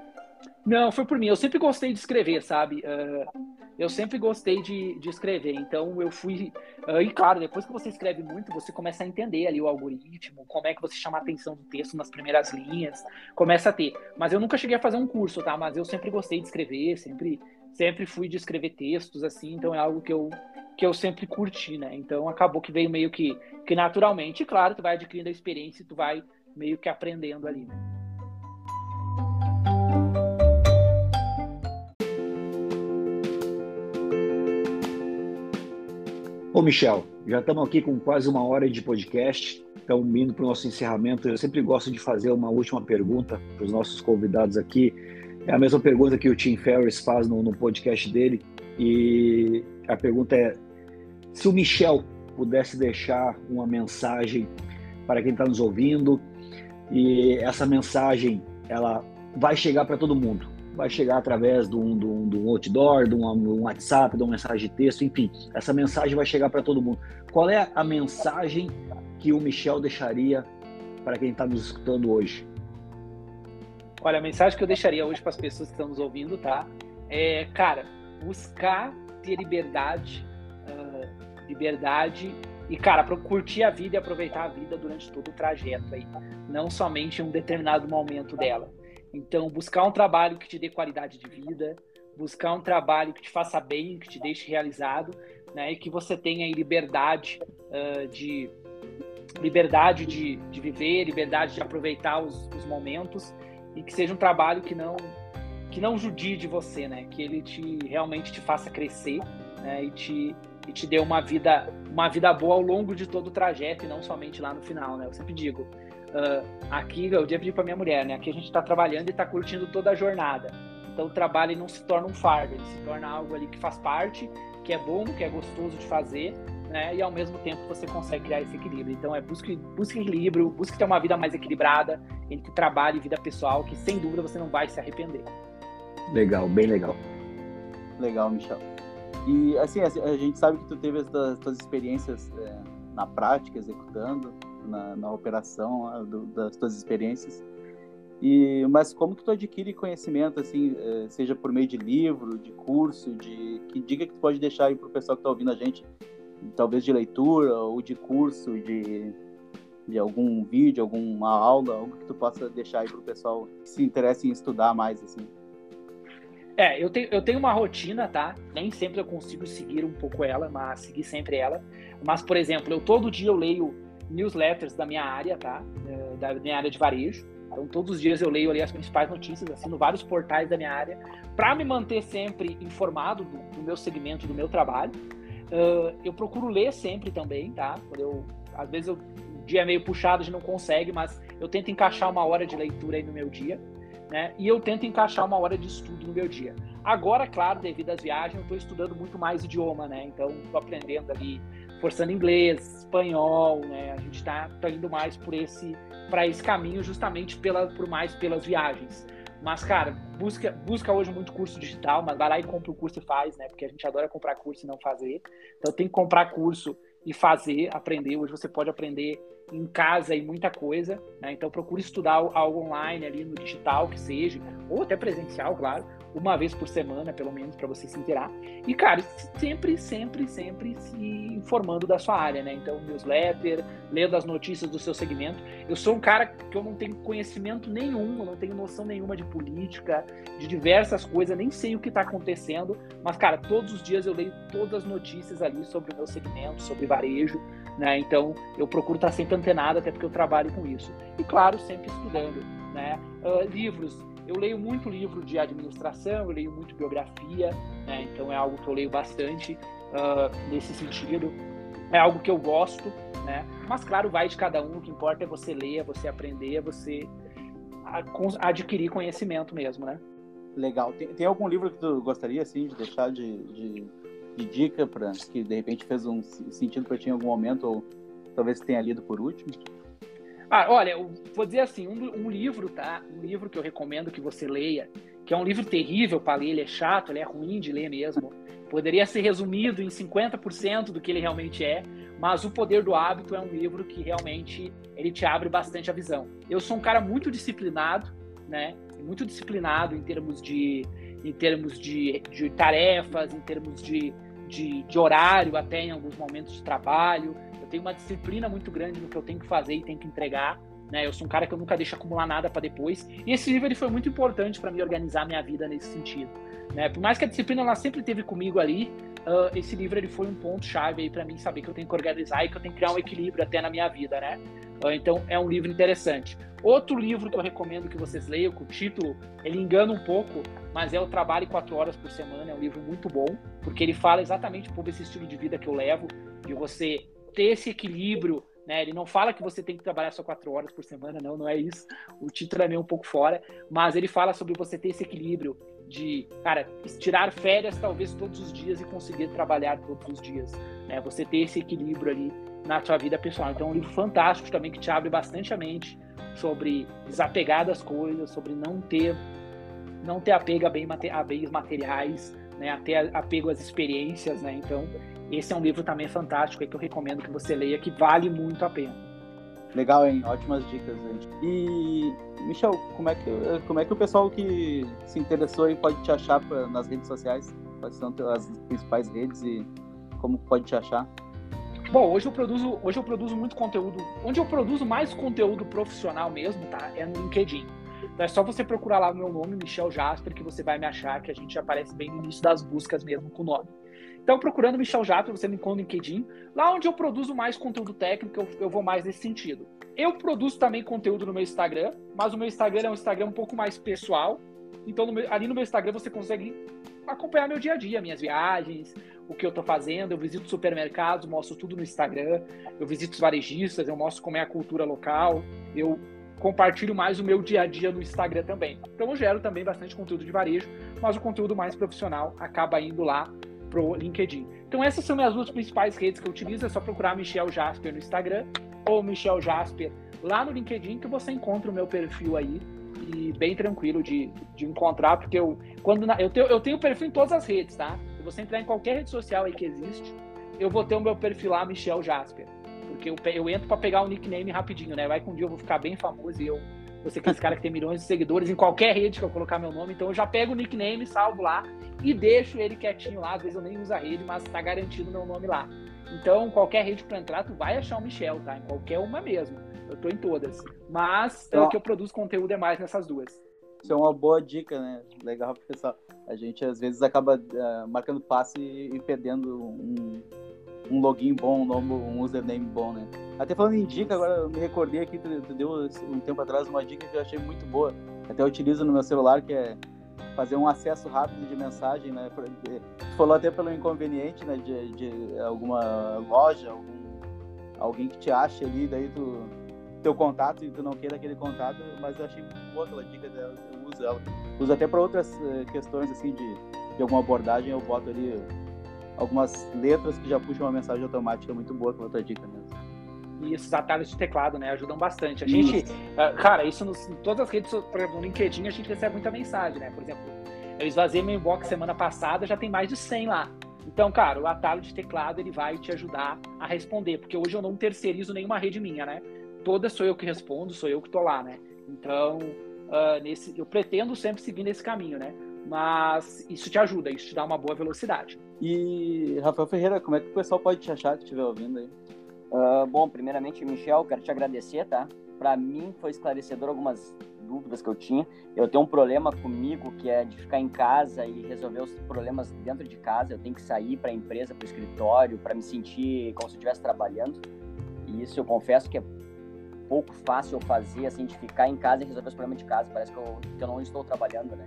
Não, foi por mim. Eu sempre gostei de escrever, sabe? Uh, eu sempre gostei de, de escrever. Então eu fui. Uh, e claro, depois que você escreve muito, você começa a entender ali o algoritmo, como é que você chama a atenção do texto nas primeiras linhas, começa a ter. Mas eu nunca cheguei a fazer um curso, tá? Mas eu sempre gostei de escrever, sempre, sempre fui de escrever textos, assim. Então é algo que eu, que eu sempre curti, né? Então acabou que veio meio que, que naturalmente. Claro, tu vai adquirindo a experiência e tu vai meio que aprendendo ali, né? Ô Michel, já estamos aqui com quase uma hora de podcast, então indo para o nosso encerramento, eu sempre gosto de fazer uma última pergunta para os nossos convidados aqui. É a mesma pergunta que o Tim Ferriss faz no, no podcast dele, e a pergunta é: se o Michel pudesse deixar uma mensagem para quem está nos ouvindo, e essa mensagem ela vai chegar para todo mundo, vai chegar através de um, de um, de um outdoor, de um, um, WhatsApp, de uma mensagem de texto, enfim, essa mensagem vai chegar para todo mundo. Qual é a mensagem que o Michel deixaria para quem está nos escutando hoje? Olha, a mensagem que eu deixaria hoje para as pessoas que estão nos ouvindo, tá? É, cara, buscar ter liberdade, liberdade e, cara, curtir a vida e aproveitar a vida durante todo o trajeto aí, não somente em um determinado momento dela. Então, buscar um trabalho que te dê qualidade de vida, buscar um trabalho que te faça bem, que te deixe realizado, né, e que você tenha liberdade uh, de liberdade de, de viver, liberdade de aproveitar os, os momentos e que seja um trabalho que não que não judie de você, né? Que ele te realmente te faça crescer, né? E te e te dê uma vida uma vida boa ao longo de todo o trajeto e não somente lá no final, né? Eu sempre digo, uh, aqui eu já pedi para minha mulher, né? Aqui a gente está trabalhando e está curtindo toda a jornada. Então o trabalho não se torna um fardo, ele se torna algo ali que faz parte, que é bom, que é gostoso de fazer, né? E ao mesmo tempo você consegue criar esse equilíbrio. Então é busque, busque equilíbrio, busque ter uma vida mais equilibrada entre trabalho e vida pessoal, que sem dúvida você não vai se arrepender. Legal, bem legal. Legal, Michel. E assim, a gente sabe que tu teve as tuas experiências é, na prática, executando, na, na operação a, do, das tuas experiências. E, mas como que tu adquire conhecimento, assim, é, seja por meio de livro, de curso, de que dica que tu pode deixar aí para o pessoal que está ouvindo a gente, talvez de leitura ou de curso, de, de algum vídeo, alguma aula, algo que tu possa deixar aí para o pessoal que se interessa em estudar mais, assim. É, eu tenho, eu tenho uma rotina, tá? Nem sempre eu consigo seguir um pouco ela, mas seguir sempre ela. Mas, por exemplo, eu todo dia eu leio newsletters da minha área, tá? É, da minha área de varejo. Então, todos os dias eu leio ali as principais notícias, assino vários portais da minha área, para me manter sempre informado do, do, meu segmento, do meu trabalho. Uh, eu procuro ler sempre também, tá? Quando eu, às vezes o dia é meio puxado, a gente não consegue, mas eu tento encaixar uma hora de leitura aí no meu dia né? E eu tento encaixar uma hora de estudo no meu dia. Agora, claro, devido às viagens, eu estou estudando muito mais idioma, né? Então, estou aprendendo ali, forçando inglês, espanhol, né? A gente está tá indo mais por esse para esse caminho justamente pela, por mais pelas viagens. Mas, cara, busca, busca hoje muito curso digital, mas vai lá e compra o curso e faz, né? Porque a gente adora comprar curso e não fazer. Então, tem que comprar curso e fazer, aprender. Hoje você pode aprender em casa e muita coisa, né? Então procure estudar algo online ali no digital que seja, ou até presencial, claro, uma vez por semana, pelo menos, para você se inteirar. E, cara, sempre, sempre, sempre se informando da sua área, né? Então, newsletter, lendo as notícias do seu segmento. Eu sou um cara que eu não tenho conhecimento nenhum, eu não tenho noção nenhuma de política, de diversas coisas, nem sei o que está acontecendo, mas, cara, todos os dias eu leio todas as notícias ali sobre o meu segmento, sobre varejo, né? Então, eu procuro estar sempre antenado, até porque eu trabalho com isso. E, claro, sempre estudando, né? Uh, livros. Eu leio muito livro de administração, eu leio muito biografia, né? Então, é algo que eu leio bastante uh, nesse sentido. É algo que eu gosto, né? Mas, claro, vai de cada um. O que importa é você ler, é você aprender, é você adquirir conhecimento mesmo, né? Legal. Tem, tem algum livro que tu gostaria, assim, de deixar de, de de dica para que de repente fez um sentido para ti em algum momento ou talvez tenha lido por último? Ah, olha, vou dizer assim, um, um, livro, tá? Um livro que eu recomendo que você leia, que é um livro terrível para ler, ele é chato, ele é ruim de ler mesmo. Poderia ser resumido em 50% do que ele realmente é, mas O Poder do Hábito é um livro que realmente ele te abre bastante a visão. Eu sou um cara muito disciplinado, né? Muito disciplinado em termos de em termos de, de tarefas, em termos de de, de horário até em alguns momentos de trabalho. Eu tenho uma disciplina muito grande no que eu tenho que fazer e tenho que entregar. né? Eu sou um cara que eu nunca deixo acumular nada para depois. E esse livro ele foi muito importante para me organizar minha vida nesse sentido, né? Por mais que a disciplina ela sempre teve comigo ali, uh, esse livro ele foi um ponto chave aí para mim saber que eu tenho que organizar e que eu tenho que criar um equilíbrio até na minha vida, né? Uh, então é um livro interessante. Outro livro que eu recomendo que vocês leiam, que o título ele engana um pouco, mas é o Trabalho quatro horas por semana. É um livro muito bom porque ele fala exatamente sobre esse estilo de vida que eu levo, de você ter esse equilíbrio né? Ele não fala que você tem que trabalhar só quatro horas por semana, não, não é isso. O título é meio um pouco fora, mas ele fala sobre você ter esse equilíbrio de, cara, tirar férias talvez todos os dias e conseguir trabalhar todos os dias, né? Você ter esse equilíbrio ali na sua vida pessoal. Então, é um livro fantástico também que te abre bastante a mente sobre desapegar das coisas, sobre não ter não ter apego a, bens materiais, né? Até apego às experiências, né? Então, esse é um livro também fantástico que eu recomendo que você leia, que vale muito a pena. Legal, hein? Ótimas dicas, gente. E, Michel, como é que, como é que o pessoal que se interessou aí pode te achar pra, nas redes sociais? Quais são as principais redes e como pode te achar? Bom, hoje eu produzo, hoje eu produzo muito conteúdo. Onde eu produzo mais conteúdo profissional mesmo, tá? É no LinkedIn. Então é só você procurar lá o meu nome, Michel Jasper, que você vai me achar, que a gente aparece bem no início das buscas mesmo com o nome. Então, procurando Michel Jasper, você me encontra no LinkedIn. Lá onde eu produzo mais conteúdo técnico, eu, eu vou mais nesse sentido. Eu produzo também conteúdo no meu Instagram, mas o meu Instagram é um Instagram um pouco mais pessoal. Então, no meu, ali no meu Instagram você consegue acompanhar meu dia a dia, minhas viagens, o que eu estou fazendo. Eu visito supermercados, mostro tudo no Instagram. Eu visito os varejistas, eu mostro como é a cultura local. Eu compartilho mais o meu dia a dia no Instagram também. Então, eu gero também bastante conteúdo de varejo, mas o conteúdo mais profissional acaba indo lá pro LinkedIn. Então essas são as duas principais redes que eu utilizo, é só procurar Michel Jasper no Instagram ou Michel Jasper lá no LinkedIn que você encontra o meu perfil aí e bem tranquilo de, de encontrar, porque eu quando na, eu, tenho, eu tenho perfil em todas as redes, tá? Se você entrar em qualquer rede social aí que existe, eu vou ter o meu perfil lá, Michel Jasper. Porque eu, eu entro para pegar o nickname rapidinho, né? Vai que um dia eu vou ficar bem famoso e eu você que é esse cara que tem milhões de seguidores em qualquer rede que eu colocar meu nome, então eu já pego o nickname, salvo lá e deixo ele quietinho lá. Às vezes eu nem uso a rede, mas tá garantido meu nome lá. Então, qualquer rede que tu entrar, tu vai achar o Michel, tá? Em qualquer uma mesmo. Eu tô em todas. Mas então, o que eu produzo conteúdo é mais nessas duas. Isso é uma boa dica, né? Legal, pessoal. A gente às vezes acaba uh, marcando passe e, perdendo um, um login bom, um, nome, um username bom, né? Até falando em dica, agora eu me recordei aqui, tu, tu deu um tempo atrás uma dica que eu achei muito boa. Até eu utilizo no meu celular, que é fazer um acesso rápido de mensagem, né? Tu falou até pelo inconveniente, né? De, de alguma loja, algum, alguém que te ache ali, daí tu teu contato e tu não queira aquele contato, mas eu achei muito boa aquela dica dela, eu uso ela. Uso até para outras uh, questões assim de, de alguma abordagem, eu boto ali algumas letras que já puxam uma mensagem automática muito boa com outra dica mesmo. E esses atalhos de teclado, né, ajudam bastante. A gente, uh, cara, isso nos, em todas as redes, por exemplo, no LinkedIn a gente recebe muita mensagem, né? Por exemplo, eu esvaziei meu inbox semana passada, já tem mais de 100 lá. Então, cara, o atalho de teclado ele vai te ajudar a responder, porque hoje eu não terceirizo nenhuma rede minha, né? Toda sou eu que respondo, sou eu que tô lá, né? Então, uh, nesse, eu pretendo sempre seguir nesse caminho, né? Mas isso te ajuda, isso te dá uma boa velocidade. E, Rafael Ferreira, como é que o pessoal pode te achar que estiver ouvindo aí? Uh, bom, primeiramente, Michel, quero te agradecer, tá? Para mim foi esclarecedor algumas dúvidas que eu tinha. Eu tenho um problema comigo que é de ficar em casa e resolver os problemas dentro de casa. Eu tenho que sair para a empresa, para o escritório, para me sentir como se eu estivesse trabalhando. E isso eu confesso que é pouco fácil eu fazer, assim, de ficar em casa e resolver os problemas de casa. Parece que eu, que eu não estou trabalhando, né?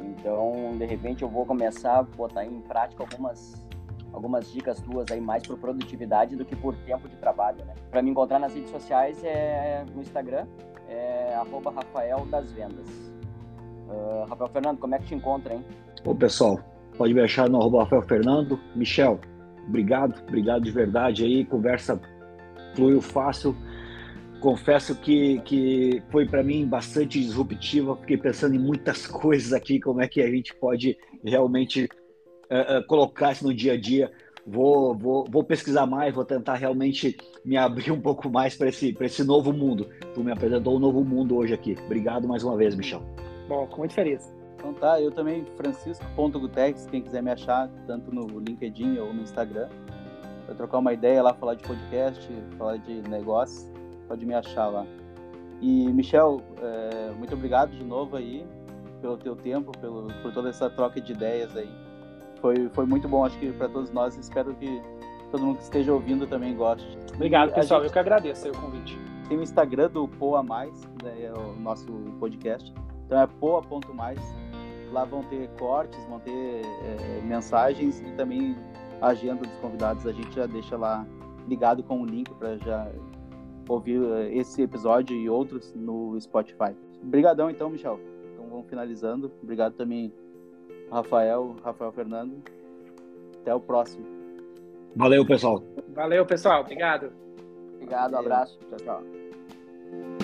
Então, de repente, eu vou começar a botar em prática algumas algumas dicas tuas aí mais por produtividade do que por tempo de trabalho, né? Para me encontrar nas redes sociais é no Instagram, é Rafael das Vendas. Uh, Rafael Fernando, como é que te encontra, hein? Ô pessoal, pode me achar no arroba Rafael Fernando. Michel, obrigado, obrigado de verdade aí, conversa fluiu fácil. Confesso que, que foi para mim bastante disruptiva, fiquei pensando em muitas <laughs> coisas aqui, como é que a gente pode realmente uh, colocar isso no dia a dia. Vou, vou, vou pesquisar mais, vou tentar realmente me abrir <laughs> um pouco mais para esse, esse novo mundo. Tu me apresentou um novo mundo hoje aqui. Obrigado mais uma vez, Michel. Bom, com muita feliz. Então tá, eu também, Francisco.gutex, quem quiser me achar, tanto no LinkedIn ou no Instagram. Vai trocar uma ideia lá, falar de podcast, falar de negócio, pode me achar lá. E, Michel, é, muito obrigado de novo aí pelo teu tempo, pelo, por toda essa troca de ideias aí. Foi, foi muito bom, acho que para todos nós. Espero que todo mundo que esteja ouvindo também goste. Obrigado, pessoal. Gente... Eu que agradeço o convite. Tem o Instagram do Poa Mais, né, é o nosso podcast. Então é poa.mais. Lá vão ter cortes, vão ter é, mensagens e também a agenda dos convidados. A gente já deixa lá ligado com o link para já ouvir é, esse episódio e outros no Spotify. Obrigadão então, Michel. Então vamos finalizando. Obrigado também, Rafael, Rafael Fernando. Até o próximo. Valeu, pessoal. Valeu, pessoal. Obrigado. Obrigado, um abraço. Tchau, tchau.